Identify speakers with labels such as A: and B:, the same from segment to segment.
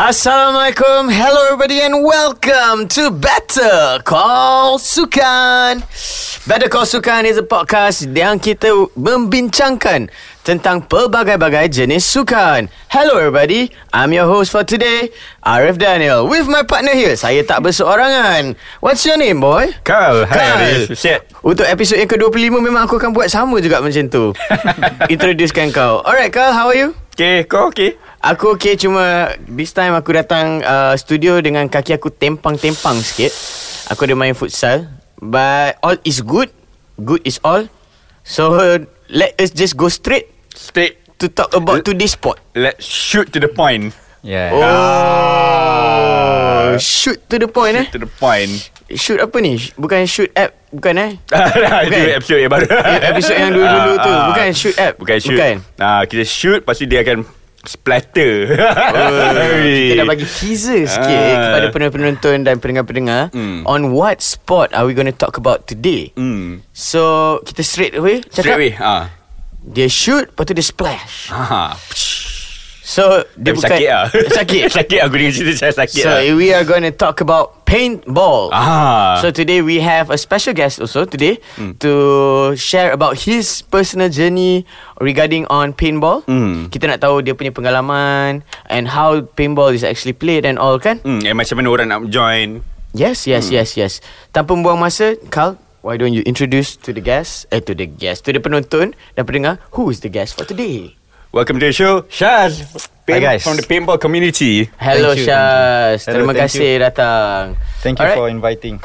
A: Assalamualaikum, hello everybody and welcome to Better Call Sukan. Better Call Sukan is a podcast yang kita membincangkan tentang pelbagai-bagai jenis sukan. Hello everybody, I'm your host for today, Arif Daniel. With my partner here, saya tak berseorangan. What's your name boy?
B: Carl, hi
A: Carl.
B: Arif. Shit.
A: Untuk episod yang ke-25 memang aku akan buat sama juga macam tu. Introducekan kau. Alright Carl, how are you?
B: Okay, kau okay?
A: Aku okay cuma This time aku datang uh, studio Dengan kaki aku tempang-tempang sikit Aku ada main futsal But all is good Good is all So Let us just go straight
B: Straight.
A: To talk about today's sport
B: Let's shoot to the point.
C: Yeah.
A: Oh Shoot to the point eh
B: To the point.
A: Shoot apa ni Bukan shoot app Bukan eh
B: Itu episode yang baru.
A: Episod yang dulu-dulu tu
B: Ah, ah.
A: Bukan shoot app
B: Bukan shoot.
A: Bukan
B: Ah, kita shoot, lepas tu dia akan splatter.
A: Oh, kita dah bagi teaser sikit
B: Ah.
A: kepada penonton dan pendengar-pendengar
B: Hmm.
A: on what sport are we going to talk about today.
B: Hmm.
A: So, kita straight away cakap.
B: Straight away. Ah.
A: Dia shoot, lepas tu dia splash.
B: Ha.
A: So, dia bukan...
B: sakit lah.
A: Sakit.
B: sakit aku dengar cerita saya sakit
A: So,
B: lah.
A: we are going to talk about paintball.
B: Ah.
A: So today we have a special guest also today
B: Hmm.
A: to share about his personal journey regarding on paintball.
B: Hmm.
A: Kita nak tahu dia punya pengalaman and how paintball is actually played and all kan?
B: Hmm, eh, macam mana orang nak join?
A: Yes, yes,
B: Hmm.
A: yes, yes. Tanpa membuang masa, Carl, why don't you introduce to the guest, eh to the guest, to the penonton dan pendengar, who is the guest for today?
B: Welcome to the show, Shaz.
C: Hi, guys.
B: From the paintball community.
A: Hello
C: Thank you,
A: Syaz.
C: thank you.
A: Terima
C: Hello, thank
A: kasih datang.
C: Thank you
A: Alright.
C: for inviting.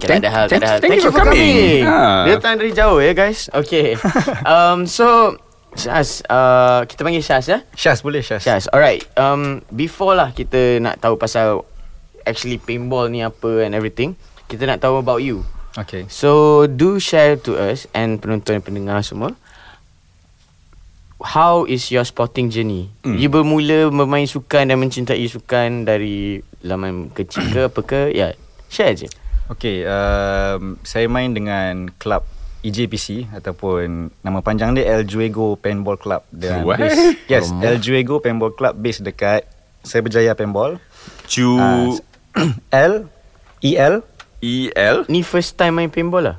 A: Okay, tak ada hal, tak ada hal.
B: thank you for coming. Ah.
A: Dia datang dari jauh ya guys. Okay. um, so, Syaz, uh, kita panggil Syaz ya?
C: Syaz boleh Syaz.
A: Syaz, alright. Um, before lah kita nak tahu pasal actually paintball ni apa and everything, kita nak tahu about you.
C: Okay.
A: So do share to us and penonton dan pendengar semua. How is your sporting journey?
B: Hmm.
A: You bermula bermain sukan dan mencintai sukan dari zaman kecil ke apa ke? Ya, share je.
C: Okay, um, saya main dengan klub EJPC ataupun nama panjang dia El Juego Paintball Club. Dan
B: What?
C: Base, yes,
A: Alamak.
C: El Juego Paintball Club base dekat Saya Berjaya Paintball.
B: Chu
C: Uh, L E L
B: E L.
A: Ni first time main paintball lah?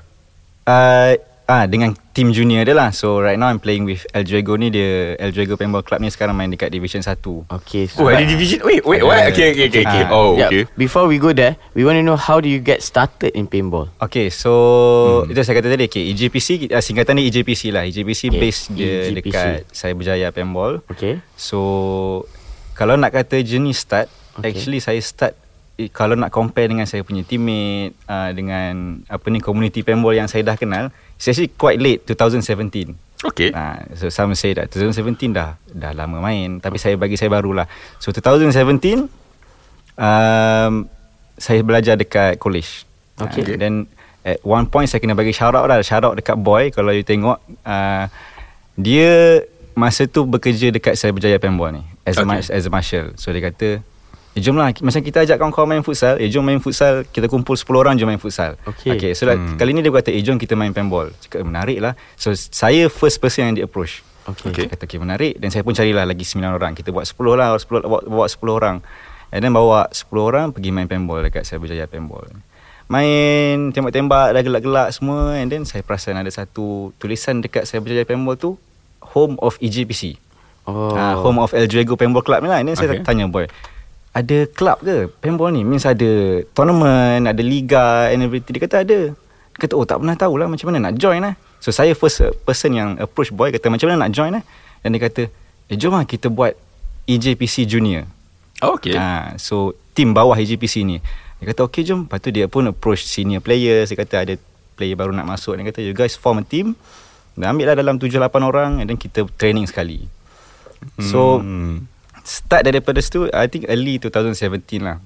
C: uh, ah dengan team junior dia lah. So right now I'm playing with El Juego ni dia El Juego Paintball Club ni sekarang main dekat Division 1.
A: Okay.
B: Oh, ada division. Wait, wait, what? Okay, okay, okay. okay.
C: Ah,
B: Oh,
A: yeah,
B: okay.
A: Before we go there, we want to know how do you get started in paintball?
C: Okay so hmm. Itu saya kata tadi okay, EJPC uh, Singkatan dia EJPC lah EJPC
A: Okay,
C: base dia
A: EJPC.
C: dekat Saya Berjaya Paintball
A: Okay.
C: So Kalau nak kata journey start
A: Okay.
C: Actually saya start Kalau nak compare dengan saya punya teammate uh, Dengan Apa ni Community paintball yang saya dah kenal It's actually quite late 2017
B: Okay.
C: Uh, so some say that 2017 dah dah lama main tapi saya bagi saya barulah. So 2017 um, saya belajar dekat college.
A: Okay.
C: Uh, then at one point saya kena bagi shout out lah, shout out dekat boy kalau you tengok uh, dia masa tu bekerja dekat saya berjaya paintball ni as a
B: Okay.
C: mar- as a marshal. So dia kata Eh, jom lah. Macam kita ajak kawan-kawan main futsal Eh jom main futsal. Kita kumpul 10 orang Jom main futsal.
A: Okay.
C: okay So hmm. kali ni dia kata Eh jom kita main paintball. Cakap menarik lah. So saya first person yang dia approach.
A: Okay.
B: Okay.
C: Kata okay menarik. Dan saya pun carilah lagi 9 orang. Kita buat 10 lah 10, bawa, bawa 10 orang. And then bawa 10 orang Pergi main paintball Dekat saya berjaya paintball. Main Tembak-tembak Dah gelak-gelak semua. And then saya perasan ada satu Tulisan dekat saya berjaya paintball tu Home of EJPC
A: Oh.
C: uh, Home of El Juego Paintball Club ni lah. And then saya
B: Okay.
C: tanya boy Ada club ke? Paintball ni Means ada Tournament Ada liga And everything. Dia kata ada. Dia kata oh tak pernah tahu lah Macam mana nak join lah So saya first uh, person yang approach boy Kata macam mana nak join lah Dan dia kata Eh jom lah kita buat EJPC Junior.
B: Okay.
C: ha, So Team bawah EJPC ni. Dia kata okay jom. Lepas tu dia pun approach senior players. Dia kata ada player baru nak masuk. Dia kata you guys form a team. Dan ambil lah dalam 7-8 orang And then kita training sekali. So
B: Hmm.
C: Start daripada situ I think early 2017 lah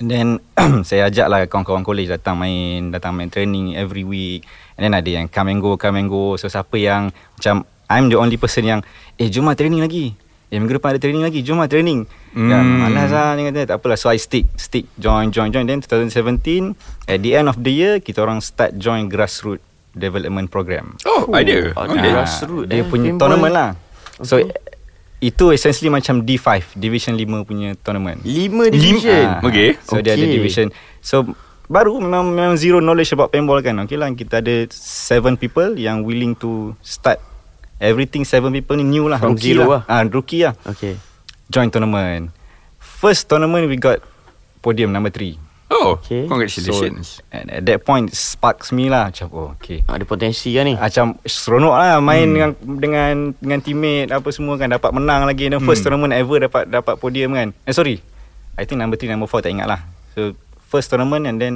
C: And then Saya ajak lah Kawan-kawan college Datang main Datang main training Every week And then ada yang Come and go Come and go So siapa yang Macam I'm the only person yang Eh jom lah training lagi Eh minggu depan ada training lagi Jom lah training
B: Hmm.
C: hmm. Malas lah Dia kata tak apalah So I stick Stick Join join join Then 2017 At the end of the year Kita orang start join Grassroot Development Program
B: Oh, ada.
A: ada.
B: Okay.
A: Grassroot,
C: Dia
A: eh,
C: punya tournament lah So
A: Okay.
C: Itu essentially macam D5 Division 5 punya tournament
A: Lima division.
C: Ah,
B: Okay.
C: So dia ada
A: Okay.
C: division So baru memang, memang zero knowledge about paintball kan Okay lah kita ada seven people yang willing to start Everything seven people ni new lah
A: From
C: rookie
A: zero
C: lah. Ah, Rookie lah
A: Okay.
C: Join tournament First tournament we got Podium number three
B: Oh,
A: Okay.
B: congratulations.
C: So and at that point Sparks me lah Macam oh okay
A: Ada potensi kan ni?
C: macam seronok lah main hmm. dengan dengan dengan teammate apa semua kan dapat menang lagi the first
B: Hmm.
C: tournament ever dapat dapat podium kan. Eh sorry. I think number 3 number 4 tak ingat lah. So first tournament and then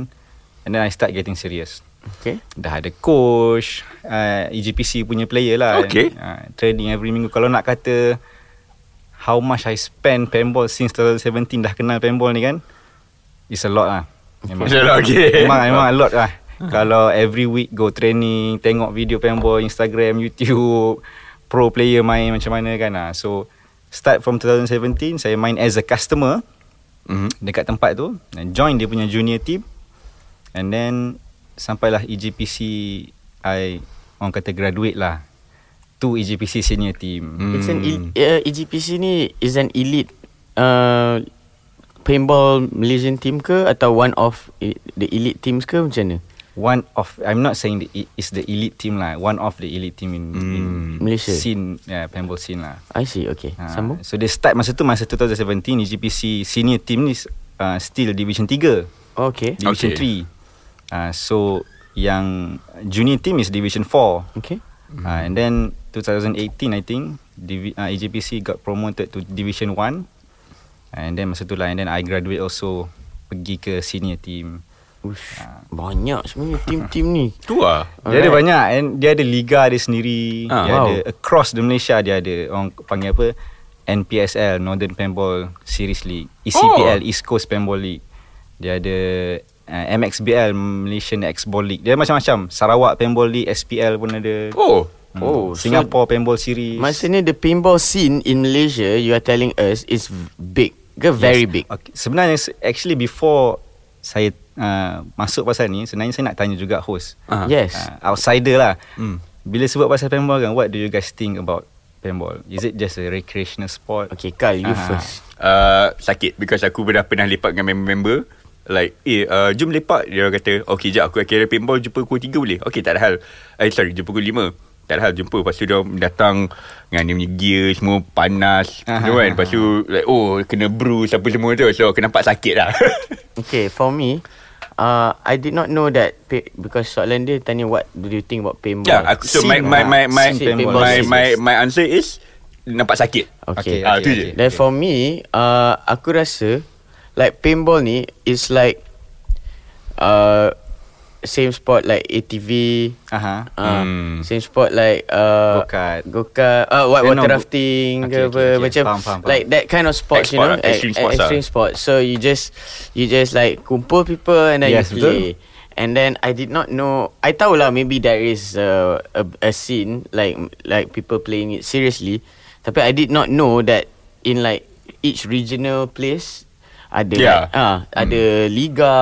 C: and then I start getting serious.
A: Okay.
C: Dah ada coach, uh, EGPC punya player lah.
B: Okay.
C: Uh, training every minggu. Kalau nak kata how much I spend paintball since 2017 dah kenal paintball ni kan. It's a lot lah. Memang,
B: It's a lot, okay.
C: memang, memang a lot lah. Kalau every week go training, tengok video paintball, Instagram, YouTube, pro player main macam mana kan lah. So, start from 2017, saya main as a customer
B: Mhm.
C: dekat tempat tu. And join dia punya junior team. And then, sampailah E EGPC, I orang kata graduate lah. To EGPC senior team.
B: Hmm.
A: It's an el- uh, EGPC ni is an elite uh, paintball Malaysian team ke atau one of the elite teams ke macam mana?
C: One of, I'm not saying the, it's the elite team lah. One of the elite team in, in
A: Malaysia.
C: scene, yeah, paintball scene lah.
A: I see. Okay.
C: Ha,
A: Sambung.
C: So dia start masa tu masa 2017 EGPC senior team ni uh, still division 3,
A: Okay.
C: division
B: Okay.
C: 3. Uh, so yang junior team is division 4.
A: Okay.
C: Uh, and then 2018 I think divi- uh, EGPC got promoted to division 1. And then masa tu lah and then I graduate also pergi ke senior team.
A: Ush, banyak sebenarnya tim-tim ni.
B: Tu lah.
C: Dia ada
A: Alright.
C: banyak and dia ada liga dia sendiri.
B: Ah,
C: dia
A: wow.
C: ada across the Malaysia dia ada orang panggil apa? NPSL Northern Paintball Series League, ECPL East Coast Paintball League. Dia ada uh, MXBL Malaysian X-Ball League. Dia macam-macam. Sarawak Paintball League, SPL pun ada.
B: Oh.
C: Hmm.
A: Oh, so-
C: Singapore Paintball Series.
A: Maksudnya the paintball scene in Malaysia you are telling us is big ke very
C: Yes.
A: big.
C: Okay. Sebenarnya actually before saya uh, masuk pasal ni, sebenarnya saya nak tanya juga host.
B: Ah.
A: Yes.
C: uh, outsider lah.
B: Hmm.
C: Bila sebut pasal paintball kan, what do you guys think about paintball? Is it just a recreational sport?
A: Okay, Kal, you
C: Ah.
A: first.
B: Uh, sakit because aku pernah pernah lepak dengan member-member like eh uh, jom lepak dia orang kata okey jap aku kira paintball jumpa pukul 3 boleh okey tak ada hal eh sorry jumpa pukul 5 tak ada hal jumpa Lepas tu dia datang Dengan dia punya gear Semua panas
C: Aha,
B: tu kan. Lepas tu like, Oh kena bruise Apa semua tu So aku nampak sakit lah
A: Okay, for me, uh, I did not know that pay, because soalan dia tanya what do you think about paintball.
B: Ya aku, So my my my my, my,
A: paintball
B: my, my, my answer is Nampak sakit
A: Okay.
B: Ah, tu je.
A: Then for me, uh, aku rasa like paintball ni is like uh, same sport like ATV.
C: Aha.
A: Uh,
B: Hmm.
A: Same sport like uh,
C: Go-kart.
A: Go-kart uh, white
C: Eh, no,
A: water
C: go-
A: rafting
C: Okay,
A: ke
C: okay,
A: apa
C: okay.
A: Macam
C: Faham, faham, faham.
A: Like that kind of sports you know
B: lah, extreme sports lah.
A: extreme sports So you just You just like Kumpul people And then
C: Yes,
A: you play And then I did not know I tahu lah maybe there is a, a, a scene Like like people playing it seriously Tapi I did not know that In like Each regional place Ada
B: Yeah.
A: like, ah, Ada liga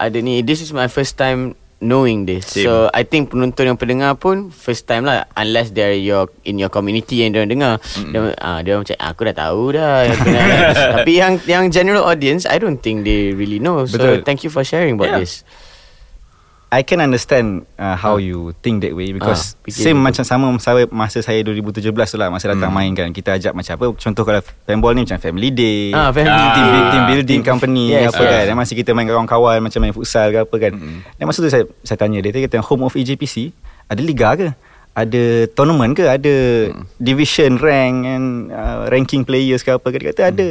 A: Ada ni This is my first time Knowing this
B: Same.
A: So I think penonton yang pendengar pun First time lah Unless they're your In your community Yang dia dengar mm-hmm. dia, ah, dia macam Aku dah tahu dah Tapi yang Yang general audience I don't think they really know So
C: Betul.
A: thank you for sharing about
B: Yeah.
A: this
C: I can understand uh, how you think that way because
A: fikir
C: same macam sama masa, masa saya 2017 tu lah masa datang
B: Hmm.
C: main kan kita ajak macam apa contoh kalau paintball ni macam family day
A: Ah, family
B: Ah.
C: team, build- team building company
A: Yes,
C: apa
A: yes.
C: kan dan masih kita main kawan-kawan macam main futsal ke apa kan
B: Hmm.
C: dan masa tu saya saya tanya dia dia kata home of EJPC ada liga ke ada tournament ke ada
B: Hmm.
C: division rank and uh, ranking players ke apa ke dia kata ada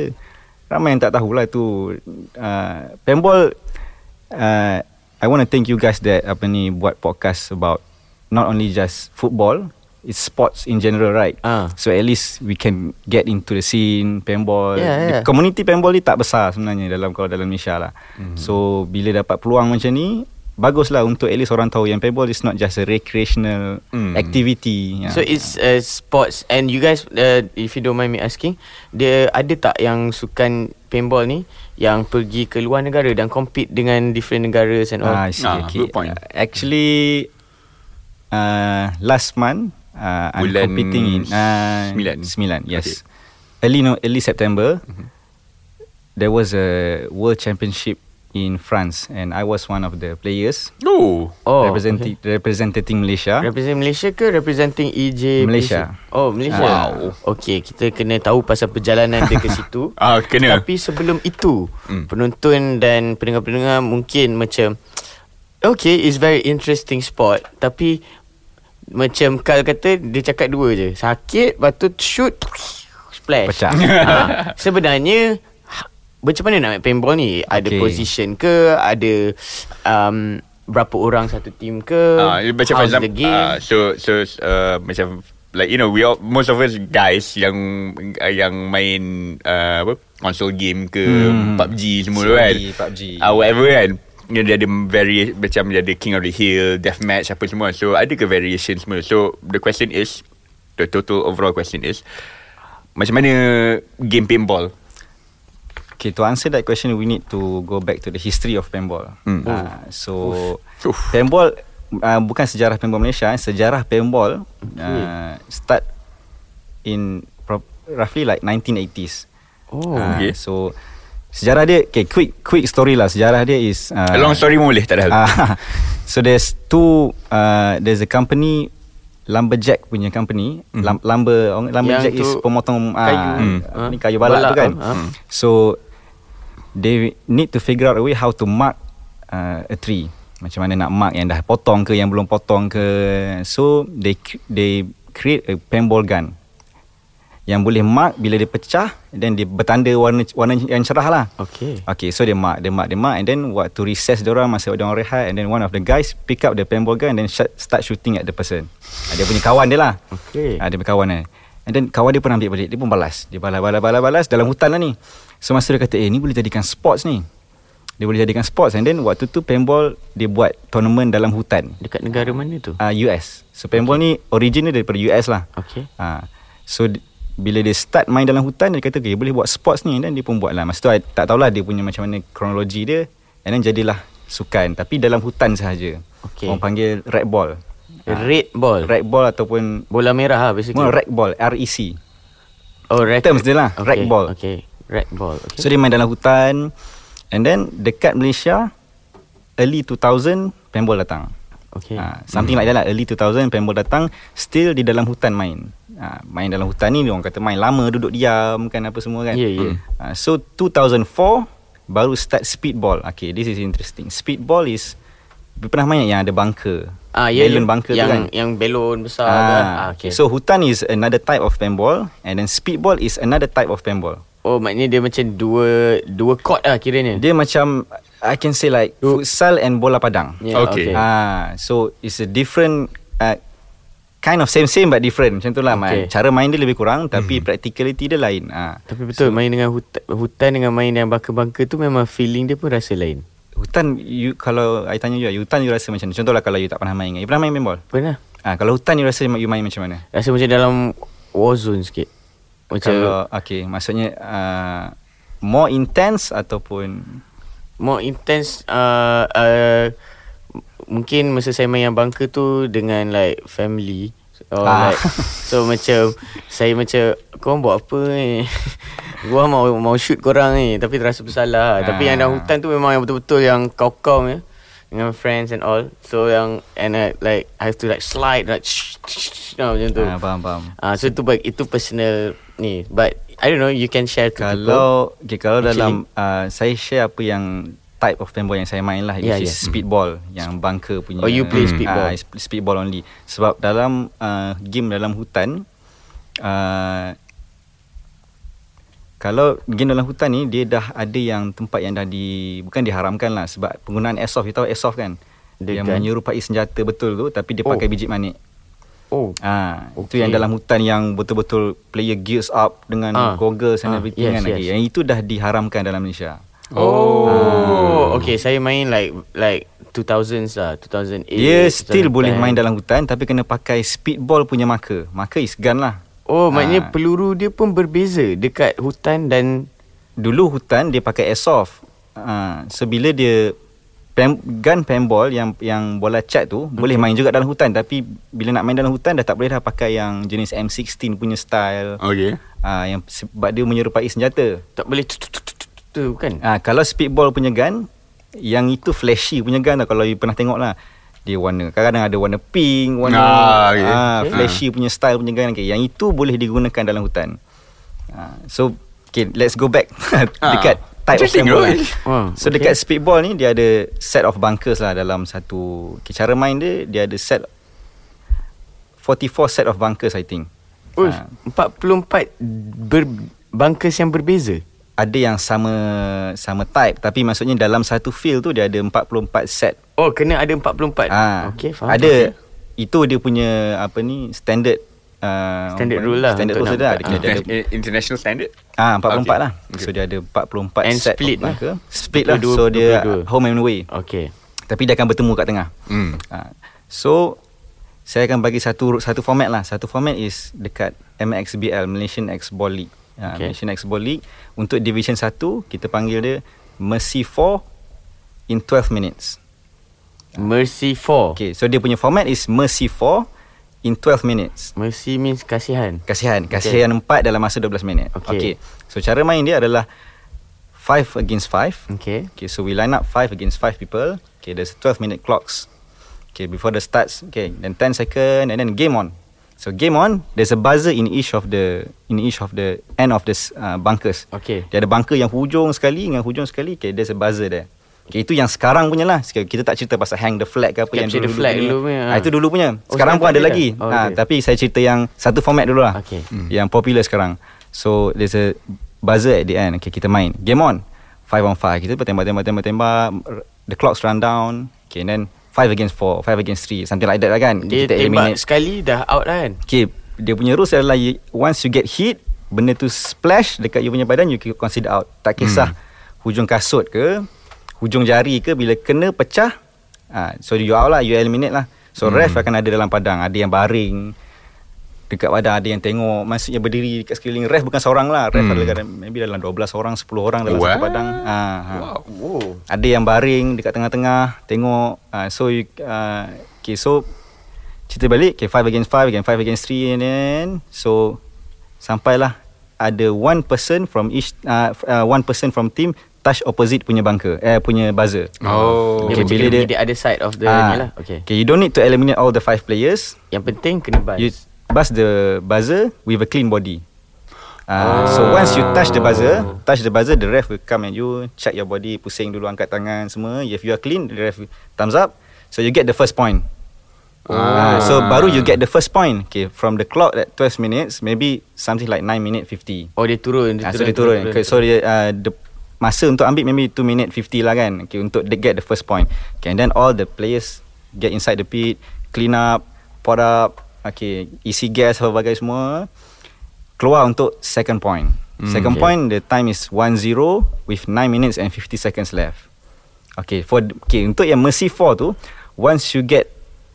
C: ramai yang tak tahulah tu uh, paintball uh, I want to thank you guys that apa ni buat podcast about not only just football, it's sports in general, right?
A: Ah.
C: So at least we can get into the scene paintball.
A: Yeah, yeah.
C: The community paintball ni tak besar sebenarnya dalam kalau dalam Malaysia lah. Mm-hmm. So bila dapat peluang macam ni, baguslah untuk at least orang tahu yang paintball is not just a recreational
B: Mm.
C: activity. Yeah.
A: So it's uh, sports And you guys uh, If you don't mind me asking Dia ada tak yang sukan paintball ni Yang pergi ke luar negara Dan compete dengan different negara and all
C: Ah, I see.
B: Ah,
C: okay.
B: good point.
C: Uh, actually, uh, last month uh, I'm
B: Bulan
C: competing in uh,
B: sembilan.
C: Sembilan, yes.
B: Okay.
C: early no, early September, there was a world championship in France, and I was one of the players
B: Oh.
A: Oh,
C: representing representing Malaysia.
A: Representing Malaysia ke representing EJ
C: Malaysia.
A: Oh Malaysia
B: Wow.
A: Okay kita kena tahu pasal perjalanan dia ke situ
B: Ah, kena.
A: Tapi sebelum itu
B: Hmm.
A: Penonton dan pendengar-pendengar mungkin macam Okay it's very interesting sport Tapi Macam Carl kata Dia cakap dua je Sakit Lepas tu shoot Splash
C: Pecah.
A: ha, Sebenarnya Macam mana nak main paintball ni Ada
C: Okay.
A: position ke Ada um, Berapa orang satu team ke
B: Ah, macam
A: How's the
B: example,
A: game
B: ah, so so uh, macam like you know we all, most of us guys yang uh, yang main uh, apa console game ke
C: Hmm.
B: PUBG semua tu kan.
C: PUBG.
B: Ah whatever kan. You know, dia ada very macam dia ada King of the Hill, Deathmatch apa semua. So ada ke variation semua. So the question is the total overall question is macam mana game paintball?
C: Okay, to answer that question, we need to go back to the history of paintball.
B: Hmm.
C: Uh, so,
B: Oof.
C: paintball uh, bukan sejarah paintball Malaysia. Eh. Sejarah paintball uh, start in pro- roughly like 1980s.
A: Oh
C: Ah,
B: okay.
C: So, sejarah dia, okay, quick quick story lah. Sejarah dia is... Uh,
B: Uh, long story pun boleh tak ada hal.
C: Ah, so there's two uh, there's a company lumberjack punya company mm. Lumber lumberjack
A: Yang
C: is pemotong
A: kayu.
C: ah,
A: Hmm.
C: ni kayu balak,
A: Balak
C: tu kan
A: tu, ah.
C: so they need to figure out a way how to mark uh, a tree macam mana nak mark yang dah potong ke yang belum potong ke so they they create a paintball gun yang boleh mark bila dia pecah then dia bertanda warna warna yang cerah lah
A: Okay
C: Okay, so dia mark, dia mark, dia mark and then waktu recess dia orang masa dia orang rehat and then one of the guys pick up the paintball gun and then start shooting at the person. Ah, dia punya kawan dia lah.
A: Okay
C: Ah, dia punya kawan dia. And then kawan dia pun ambil balik, dia pun balas. Dia balas, balas, balas, balas dalam hutan lah ni. So masa dia kata, eh ni boleh jadikan sports ni. Dia boleh jadikan sports and then waktu tu paintball dia buat tournament dalam hutan.
A: Dekat negara mana tu
C: Uh, US. So paintball ni origin dia daripada US lah.
A: Okay
C: Ha. So bila dia start main dalam hutan dia kata okay, boleh buat sports ni dan dia pun buat lah. Masa tu I tak tahulah dia punya macam mana kronologi dia and then jadilah sukan tapi dalam hutan sahaja.
A: Okay.
C: Orang panggil rec ball.
A: Red ball.
C: Rec ball ataupun
A: Bola merah lah basically.
C: Rec ball REC.
A: Oh rec
C: Terms dia lah,
A: okay.
C: rec ball.
A: Okay. Rec ball okay.
C: So dia main dalam hutan. And then dekat Malaysia early 2000 paintball datang.
A: Okay.
C: Ha, something like that lah. Early 2000 Paintball datang. Still di dalam hutan main. Ha, Main dalam hutan ni Orang kata main lama Duduk diam kan Apa semua kan.
A: Ya, ya.
C: ha, So 2004 Baru start speedball. Okay this is interesting. Speedball is Pernah main yang ada bunker
A: Ah, ya,
C: Balloon
A: ya.
C: bunker
A: yang,
C: tu kan
A: Yang belon besar
C: Ah,
A: kan ah,
C: okay. So hutan is another type of paintball And then speedball is another type of paintball
A: Oh maknanya dia macam dua Dua court lah kiranya
C: Dia macam I can say like Futsal and bola padang
A: yeah,
B: Okay.
C: Ah, so it's a different uh, kind of same same but different macam tu lah
A: Okay.
C: okay. Cara main dia lebih kurang tapi practicality dia lain. Ah.
A: Tapi betul so, main dengan hutan, hutan dengan main yang bangka-bangka tu memang feeling dia pun rasa lain.
C: Hutan you kalau I tanya you, hutan you rasa macam mana? Contohlah kalau you tak pernah main. You pernah main paintball?
A: Pernah?
C: Ah, kalau hutan you rasa you main macam mana?
A: Rasa macam dalam war zone sikit. Macam
C: Kalau okay, maksudnya uh, more intense ataupun
A: more intense uh, uh, mungkin masa saya main yang bangka tu dengan like family or
C: Ah.
A: like so macam saya macam korang buat apa ni gua mau mau shoot korang ni tapi terasa bersalah tapi yang dalam hutan tu memang yang betul-betul yang kau-kau ya dengan friends and all so yang and I, like I have to like slide like no, macam tu
C: ah, faham faham.
A: Ah, so itu baik itu personal ni but I don't know you can share to people
C: Kalau okay, kalau
A: Actually-
C: dalam uh, saya share apa yang type of paintball yang saya main lah
A: Yeah,
C: yeah,
A: yeah.
C: is speedball yang bunker punya.
A: Oh, you play
C: Hmm.
A: speedball.
C: Sp- speedball only. Sebab dalam uh, game dalam hutan uh, kalau game dalam hutan ni dia dah ada yang tempat yang dah di bukan diharamkan lah sebab penggunaan airsoft you tahu airsoft kan
A: Dia
C: yang
A: kan?
C: menyerupai senjata betul tu tapi dia
A: Oh.
C: pakai biji manik.
A: oh
C: Ah, okay. itu yang dalam hutan yang betul-betul player gears up dengan
A: Ah.
C: goggles and
A: Ah,
C: everything
A: yes,
C: kan.
A: yes.
C: Okay. Yang itu dah diharamkan dalam Malaysia.
A: Oh, okay. Saya main like like 2000s lah, 2008.
C: Dia still
A: 2010.
C: boleh main dalam hutan tapi kena pakai speedball punya marker. Marker is gun lah.
A: Oh, maknanya
C: Ah.
A: peluru dia pun berbeza dekat hutan dan
C: Dulu hutan dia pakai airsoft. Ah, so bila dia pam, gun paintball yang yang bola cat tu okay. boleh main juga dalam hutan tapi bila nak main dalam hutan dah tak boleh dah pakai yang jenis M16 punya style.
B: Okay.
C: uh, yang sebab dia menyerupai senjata.
A: Tak boleh tu tu tu tu, tu, tu kan?
C: Ah kalau speedball punya gun yang itu flashy punya gun tau kalau you pernah tengok lah. Dia warna kadang-kadang ada warna pink, warna
B: Ah, okay.
C: ah,
A: Okay.
C: flashy punya style punya okay. Yang itu boleh digunakan dalam hutan. Ah, so okay, let's go back dekat type of
B: right?
C: kan.
A: Oh,
C: So dekat speedball ni dia ada set of bunkers lah dalam satu okay, cara main dia dia ada set 44 set of bunkers I think.
A: Oh,
C: Ah,
A: 44 ber, bunkers yang berbeza.
C: ada yang sama sama type tapi maksudnya dalam satu field tu dia ada 44 set.
A: Oh, kena ada 44.
C: Ah,
A: Okey, faham.
C: Ada
A: Okey.
C: itu dia punya apa ni standard uh,
A: Standard rule lah
C: Standard rule dia ada, ada
B: Inter- International standard
C: ah 44
B: Okay.
C: lah.
B: Okay.
C: So dia ada 44
A: And
C: set
A: split lah.
C: bunker. Split lah. So
A: dua-
C: dia
A: dua-dua.
C: home and away.
A: Okey.
C: Tapi dia akan bertemu kat tengah.
B: hmm.
C: Ah, so saya akan bagi satu satu format lah. Satu format is dekat MXBL Malaysian X-Ball League.
A: Okay.
C: Malaysian X-Ball League untuk Division 1 kita panggil dia Mercy 4 in 12 minutes.
A: Mercy 4.
C: Okay, so dia punya format is Mercy 4 in 12 minutes.
A: Mercy means kasihan.
C: Kasihan, kasihan empat dalam masa 12 minit.
A: Okay.
C: okay. So cara main dia adalah 5 against 5.
A: Okey.
C: Okay, so we line up 5 against 5 people. Okay, there's 12 minute clocks. Okay, before the starts, okay, then 10 second and then game on. So game on, there's a buzzer in each of the in each of the end of the uh, bunkers.
A: Okey.
C: Dia ada bunker yang hujung sekali dengan hujung sekali. Okay, there's a buzzer there. Okay, itu yang sekarang punya lah. Kita tak cerita pasal hang the flag ke apa yang
A: Capture the
C: dulu-dulu
A: flag dulu punya,
C: ah. itu dulu punya.
A: Oh,
C: sekarang pun
A: sekarang
C: ada
A: ada
C: lagi.
A: dah? Oh,
C: Ah,
A: okay.
C: tapi saya cerita yang satu format dulu lah.
A: Okay.
C: Yang popular sekarang. So there's a buzzer at the end. Okay, kita main. Game on. 5 on 5. Kita tembak tembak tembak tembak. The clocks run down. Okay, and then 5 against 4, 5 against 3, something like that lah kan.
A: Dia
C: kita
A: tembak
C: eliminate.
A: sekali dah out lah kan?
C: Okay, dia punya rules adalah you, once you get hit, benda tu splash dekat you punya badan, you consider out. Tak kisah hujung kasut ke, hujung jari ke, bila kena pecah, ah, so you out lah, you eliminate lah. So ref akan ada dalam padang, ada yang baring dekat badan, ada yang tengok, maksudnya berdiri dekat sekeliling. Ref bukan seorang lah, ref
B: Hmm.
C: ada kadang, maybe dalam 12 orang, 10 orang dalam satu
B: Wow.
C: padang. Ah, ah.
B: Wow.
A: Oh.
C: Ada yang baring dekat tengah-tengah Tengok uh, So you, uh, Okay so Cerita balik Okay 5 against 5 Again 5 against 3 And then So Sampailah Ada one person from each uh, uh, One person from team Touch opposite punya bunker Eh punya buzzer.
B: Oh.
A: Dia
C: Okay, bila dia-
A: the other side of the
C: Ah,
A: ni lah. Okay.
C: okay you don't need to eliminate All the five players.
A: Yang penting kena buzz.
C: You buzz the buzzer With a clean body. Uh, So once you touch the buzzer Touch the buzzer The ref will come at you Check your body Pusing dulu Angkat tangan semua. If you are clean The ref will thumbs up. So you get the first point. Ah, So baru you get the first point. Okay From the clock At 12 minutes Maybe something like 9 minute 50
A: Oh dia turun.
C: Ah, So dia turun. okay, So dia uh, the Masa untuk ambil Maybe 2 minute 50 lah kan. Okay, Untuk they get the first point. Okay, And then all the players Get inside the pit Clean up Pot up Okay Isi gas Apa semua Keluar untuk second point.
B: Hmm,
C: Second
A: okay.
C: point The time is 1-0 With 9 minutes and 50 seconds left. Okay for okay, Untuk yang Mercy 4 tu Once you get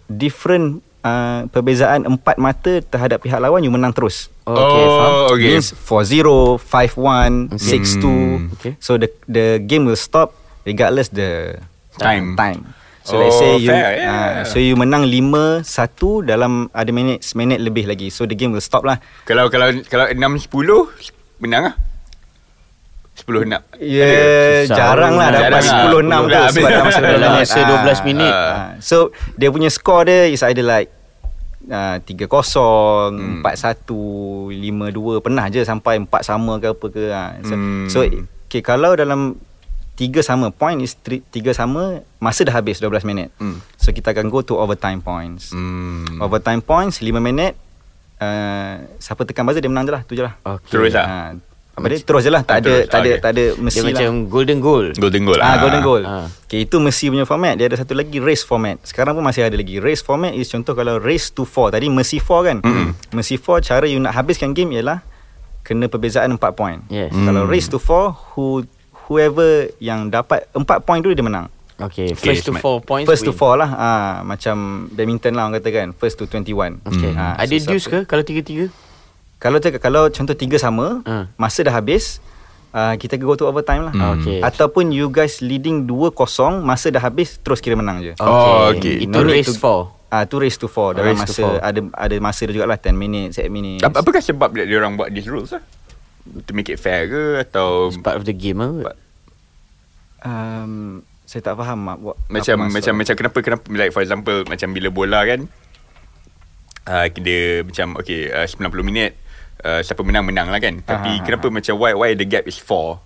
C: Different uh, Perbezaan empat mata Terhadap pihak lawan You menang terus
A: Oh, okay,
B: Oh,
A: faham.
B: okay.
C: Means 4-0 5-1
A: Okay.
C: 6-2
B: Hmm.
A: Okay.
C: So the the game will stop Regardless the
B: Time.
C: time. So
B: Oh,
C: let's say you
B: fair, yeah.
C: uh, So you menang 5-1 Dalam ada minit Minit lebih lagi So the game will stop lah
B: Kalau kalau kalau 6 10 menang lah. 10 nak.
C: Ya. Jarang lah
B: Jarang
C: dapat
B: lah.
C: 10-6 tu
B: Dah
C: Sebab dalam masa
A: Dalam
C: 12
A: masa 12 minit.
C: Ah, So dia punya score dia Is either like uh, 3-0
B: Hmm.
C: 4-1 5-2 Pernah je sampai 4 sama ke apa ke ha. So,
B: Hmm.
C: so okay, kalau dalam 3 sama Point is 3 sama Masa dah habis 12 minit
B: Hmm.
C: So kita akan go to overtime points
B: Hmm.
C: Overtime points 5 minit uh, Siapa tekan buzzer dia menang je lah Tu je lah
A: Okay.
B: Terus lah.
C: Ha, dia terus je lah tak ada
B: terus.
C: tak ada
B: Okay.
C: tak ada
A: Dia
C: mesti
A: macam
C: lah.
A: golden goal.
B: Golden goal
C: Ah, golden goal.
A: Ah.
C: Okay, itu Mercy punya format. Dia ada satu lagi race format. Sekarang pun masih ada lagi. Race format is contoh kalau race to 4. Tadi Mercy 4 kan?
B: Mm-mm.
C: Mercy 4 cara you nak habiskan game ialah kena perbezaan 4 point.
A: Yes.
C: Kalau
B: Mm.
C: race to 4, who whoever yang dapat 4 point dulu dia menang.
A: Okay,
B: Okay,
A: first to
B: smart.
A: 4 points
C: First to
A: win.
C: 4 lah. Ah, macam badminton lah orang kata kan. First to 21.
A: Okay.
B: Hmm.
C: Ah,
A: Ada
C: so siapa-
A: ke kalau tiga-tiga?
C: Kalau cakap kalau contoh 3 sama,
A: Ah.
C: masa dah habis, uh, kita go to overtime lah.
B: Hmm.
A: Okay.
C: Ataupun you guys leading 2-0 Masa dah habis Terus kira menang je
B: Oh, okay.
A: Itu
C: No
A: race
C: to-
A: 4.
C: Ah tu race to 4 Dalam
A: Race to
C: masa
A: four.
C: Ada ada masa dia juga lah 10 minutes 8 minutes
B: Apa, apakah sebab dia orang buat these rules lah? To make it fair ke Atau
A: It's part of the game lah
C: um, Saya tak faham mak, what,
B: Macam
C: apa
B: macam macam kenapa kenapa like for example macam bila bola kan uh, dia macam okay uh, 90 minit uh, siapa menang menang lah kan. Tapi
C: Ah,
B: kenapa macam why why the gap is 4?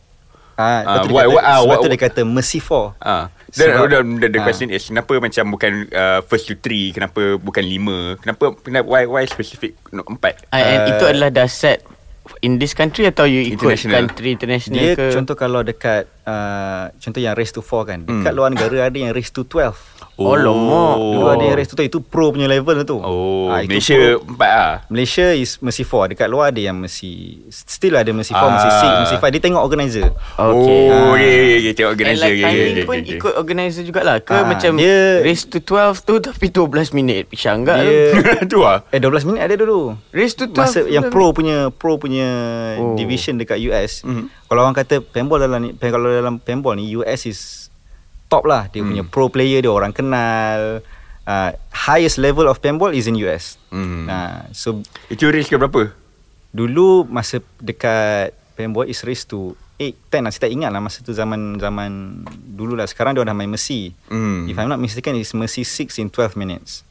C: Ah, betul
B: why-
C: dia
B: why-
C: kata, sebab
B: why-
C: tu dia kata Mercy 4
B: Ah, the,
C: Sebab-
B: the, the, the
C: ah.
B: question is kenapa macam bukan uh, first to three, kenapa bukan lima, kenapa, kenapa why why specific no, empat?
A: Ah, And
C: Uh,
A: itu adalah dah set In this country Atau you ikut
B: International.
A: Country international
C: Dia
A: ke
C: contoh kalau dekat uh, Contoh yang race to 4 kan Dekat
B: Hmm.
C: luar negara ada yang race to 12
A: Oh, lemak.
C: Dulu ada yang race to 12 Itu pro punya level tu
B: Oh,
C: Ah, itu
B: Malaysia
C: pro.
B: empat ah.
C: Malaysia is Mercy 4 Dekat luar ada yang Mercy Still ada Mercy 4
B: Ah.
C: Mercy 6 Mercy 5 Dia tengok organizer
A: Okay
B: Oh,
C: Ah.
B: okay, okay, okay, tengok
A: And
B: organizer.
A: like
B: okay,
A: timing
B: okay,
A: pun
B: okay,
A: ikut organizer jugalah Ke
C: Ah,
A: macam
C: dia-
A: Race to 12 tu Tapi 12 minit Syangga
C: Dia
B: tu ah.
C: Eh 12 minit ada dulu
A: Race to 12
C: Masa yang pro punya Pro punya
A: Oh.
C: Division dekat US
B: Mhm.
C: Kalau orang kata Paintball dalam ni Kalau dalam paintball ni US is Top lah Dia punya
B: Hmm.
C: pro player Dia orang kenal uh, Highest level of paintball Is in US
B: Hmm.
C: Nah, So
B: Itu race ke berapa?
C: Dulu Masa dekat Paintball is race to 8, 10 lah Saya tak ingat lah Masa tu zaman Zaman Dulu lah Sekarang dia dah main Mercy
B: Hmm.
C: If I'm not mistaken It's Mercy 6 in 12 minutes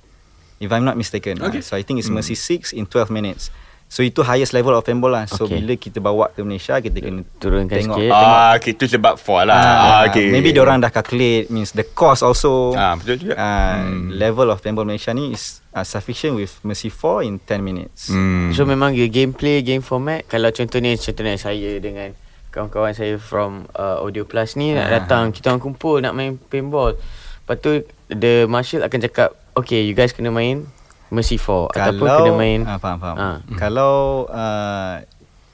C: If I'm not mistaken
B: Okay.
C: okay. So I think it's
B: Hmm.
C: Mercy 6 in 12 minutes So itu highest level of paintball lah So
A: Okay.
C: bila kita bawa ke Malaysia Kita kena
A: Turunkan
C: tengok
A: sikit.
B: Ah, okay, tu sebab four lah. Ah, okay.
C: Maybe orang dah calculate Means the cost also
B: Ah, betul juga.
C: uh,
B: Hmm.
C: Level of paintball Malaysia ni Is uh, sufficient with Mercy 4 in 10 minutes
B: Hmm.
A: So memang the gameplay Game format Kalau contohnya Contohnya saya dengan Kawan-kawan saya From uh, Audio Plus ni Nak
C: Ah.
A: datang Kita orang kumpul Nak main paintball Lepas tu The marshal akan cakap Okay you guys kena main Mercy 4 Ataupun kena main
C: ah, Faham faham
A: Ah.
C: Kalau uh,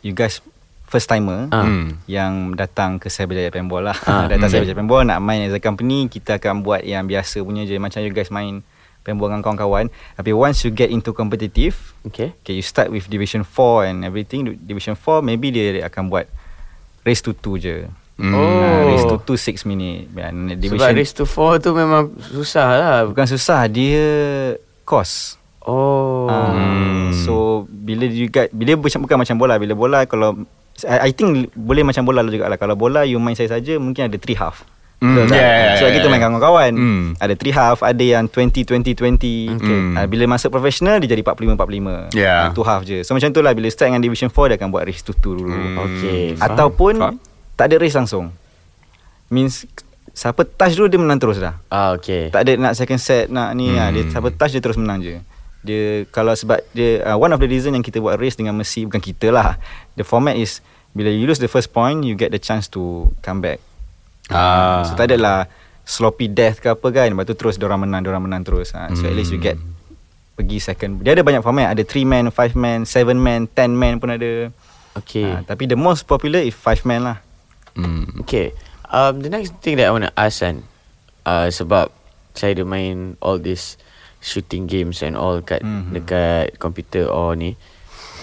C: You guys First timer
A: Ah.
B: Hmm.
C: yang datang ke Cyberjaya Paintball lah.
A: Ah,
C: datang
A: okay.
C: Cyberjaya Paintball nak main as a company, kita akan buat yang biasa punya je macam you guys main paintball dengan kawan-kawan. Tapi once you get into competitive,
A: Okay
C: okay you start with division 4 and everything. Division 4 maybe dia akan buat race to 2 je.
B: Hmm.
A: Oh.
C: Ah, race to 2 6 minit.
A: Sebab
C: division
A: race to 4 tu memang Susah lah
C: bukan susah, dia cost.
A: Oh
C: Ah,
B: Hmm.
C: So bila you got bila bukan, bukan macam bola, bila bola kalau I, I think boleh macam bola juga lah. Kalau bola you main saya saja mungkin ada 3 half. Tak?
B: yeah, yeah,
C: so
B: yeah,
C: kita main
B: yeah.
C: kawan-kawan.
B: Hmm.
C: Ada 3 half, ada yang 20 20 20.
A: Okay.
C: Ah, bila masuk professional dia jadi 45 45.
B: Yeah.
C: Itu half je. So macam tu lah bila start dengan division 4 dia akan buat race to 2 dulu.
B: Hmm.
A: Okay.
C: Ataupun
B: Faham.
C: tak ada race langsung. Means siapa touch dulu dia menang terus dah.
A: Ah okay
C: Tak ada nak second set nak ni hmm.
B: Hmm.
C: dia siapa touch dia terus menang je. Dia kalau sebab dia uh, one of the reason yang kita buat race dengan Messi bukan kita lah. The format is bila you lose the first point you get the chance to come back.
B: Ah.
C: So tak adalah sloppy death ke apa kan. Lepas tu terus orang menang, orang menang terus. Ha. So at least you get pergi second. Dia ada banyak format. Ada 3 man, 5 man, 7 man, 10 man pun ada.
A: Okay
C: Ha, tapi the most popular is 5 man lah.
B: Hmm.
A: Okay um, The next thing that I want to ask kan uh, Sebab Saya ada main All this Shooting games and all Kat
C: Mhm.
A: Dekat komputer or ni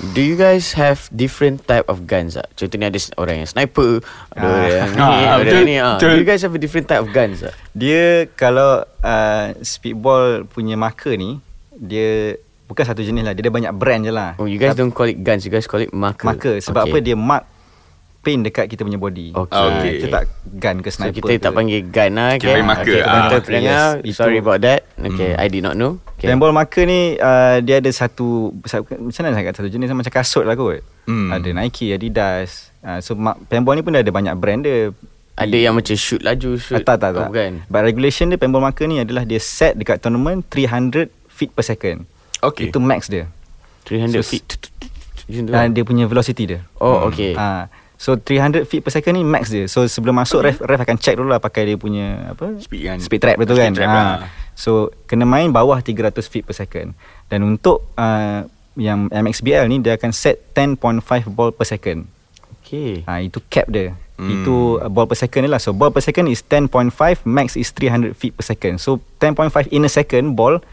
A: Do you guys have Different type of guns tak? Contohnya ada orang yang sniper Ada
C: Ah.
A: yang ni
B: Ah,
A: Ada
B: betul,
A: ni ah. Do you guys have a different type of guns tak?
C: Dia kalau uh, speedball punya marker ni dia bukan satu jenis lah. Dia ada banyak brand je lah.
A: Oh you guys
C: Tapi-
A: don't call it guns You guys call it marker
C: marker sebab
A: okay.
C: apa dia mark paint dekat kita punya body.
A: Okay.
C: Ah,
B: Okay.
C: Kita tak gun ke
A: So
C: sniper.
A: kita tak panggil gun lah
B: Kita
A: okay?
B: panggil marker.
A: Okay,
B: Ah,
A: pendengar
C: yes.
A: Sorry
C: Itu-
A: about that Okay
B: Hmm.
A: I did not know okay.
C: Paintball marker ni uh, dia ada satu macam mana nak kata satu jenis macam kasut lah kot.
B: Hmm.
C: Ada Nike, Adidas. Uh, so paintball ni pun dia ada banyak brand dia.
A: Ada yang macam shoot laju shoot
C: Ah, tak tak tak.
A: oh, bukan
C: But regulation dia paintball marker ni adalah dia set dekat tournament 300 feet per second.
B: Okay.
C: Itu max dia.
A: 300
C: So,
A: feet
C: Dan dia punya velocity dia.
A: Oh okay
C: Ah, so 300 feet per second ni max dia. So sebelum masuk ref ref akan check dulu lah pakai dia punya apa?
B: Speed kan.
C: Speed trap betul kan?
B: trap
C: Ah,
B: lah.
C: So kena main bawah 300 feet per second. Dan untuk uh, yang MXBL ni dia akan set 10.5 ball per second.
A: Okay
C: Ah itu cap dia.
B: Hmm.
C: Itu uh, ball per second ni lah. So ball per second is 10.5, max is 300 feet per second. So 10.5 in a second ball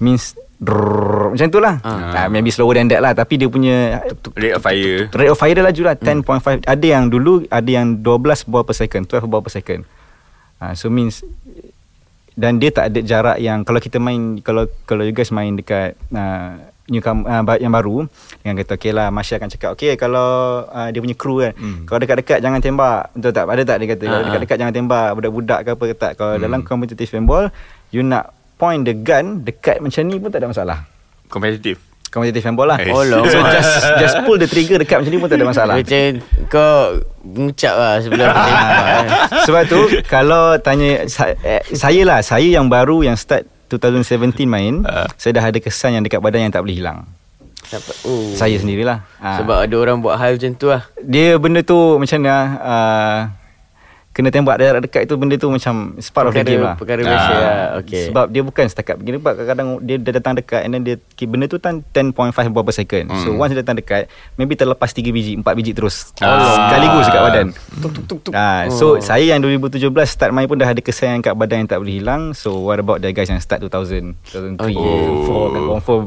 C: means drrrr, macam tu lah.
A: Ah.
C: Ah, maybe slower than that lah. Tapi dia punya
B: Rate of fire.
C: Rate of fire dia laju lah
A: Hmm.
C: 10.5 Ada yang dulu Ada yang 12 ball per second 12 ball per second uh, So means Dan dia tak ada jarak yang Kalau kita main Kalau kalau you guys main dekat uh, newcom uh, ba- yang baru dengan kata okey lah Masya akan cakap okey kalau uh, dia punya crew kan
B: Hmm.
C: kalau dekat-dekat jangan tembak betul tak ada tak dia kata kalau
A: Ah, ah.
C: dekat-dekat jangan tembak budak-budak ke apa ke tak kalau
B: Hmm.
C: dalam kompetitif paintball you nak point the gun dekat macam ni pun tak ada masalah
B: Kompetitif.
C: kompetitif paintball lah
B: Eh,
A: Oh, lama.
C: so just just pull the trigger dekat macam ni pun tak ada masalah
A: Macam kau mengucap lah sebelum tembak. eh.
C: Sebab tu Kalau tanya eh, Saya lah Saya yang baru Yang start 2017 main
B: Ah.
C: Saya dah ada kesan Yang dekat badan Yang tak boleh hilang.
A: Oh.
C: Saya sendirilah Ah.
A: Sebab ada orang buat hal macam tu lah.
C: Dia benda tu Macam mana uh, Kena tembak jarak dekat itu Benda tu macam It's part of the game lah
A: Perkara biasa
B: Ah.
A: lah. Okay.
C: Sebab dia bukan setakat begini Sebab kadang-kadang Dia dah datang dekat And then dia Benda tu kan 10.5 ball per second
B: Hmm.
C: So once dia datang dekat Maybe terlepas 3 biji 4 biji terus
B: Ah.
C: Sekaligus dekat badan
A: tuk tuk tuk tuk.
C: Ah,
A: Oh.
C: so saya yang 2017 start main pun dah ada kesan yang kat badan yang tak boleh hilang. So what about the guys yang start 2000, 2003,
A: Oh.
C: 2004 kan confirm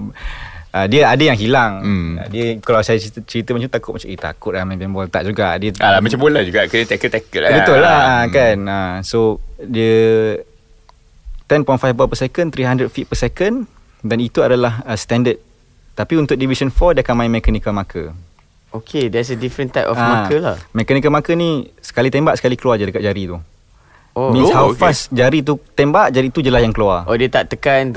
C: Uh, dia ada yang hilang.
B: Hmm.
C: Uh, dia kalau saya cerita, cerita macam tu takut macam eh takut lah main paintball tak juga. Dia
B: Alah, macam bola juga. Kena tackle-tackle lah.
C: Betul lah
B: Hmm.
C: kan. Uh, so dia 10.5 ball per second, 300 feet per second dan itu adalah uh, standard. Tapi untuk division 4 dia akan main mechanical marker.
A: Okay, there's a different type of
C: Ah,
A: marker lah.
C: Mechanical marker ni sekali tembak sekali keluar je dekat jari tu.
A: Oh.
C: Means
B: Oh,
C: how
B: okay.
C: fast jari tu tembak Jari tu je lah yang keluar
A: Oh, dia tak tekan.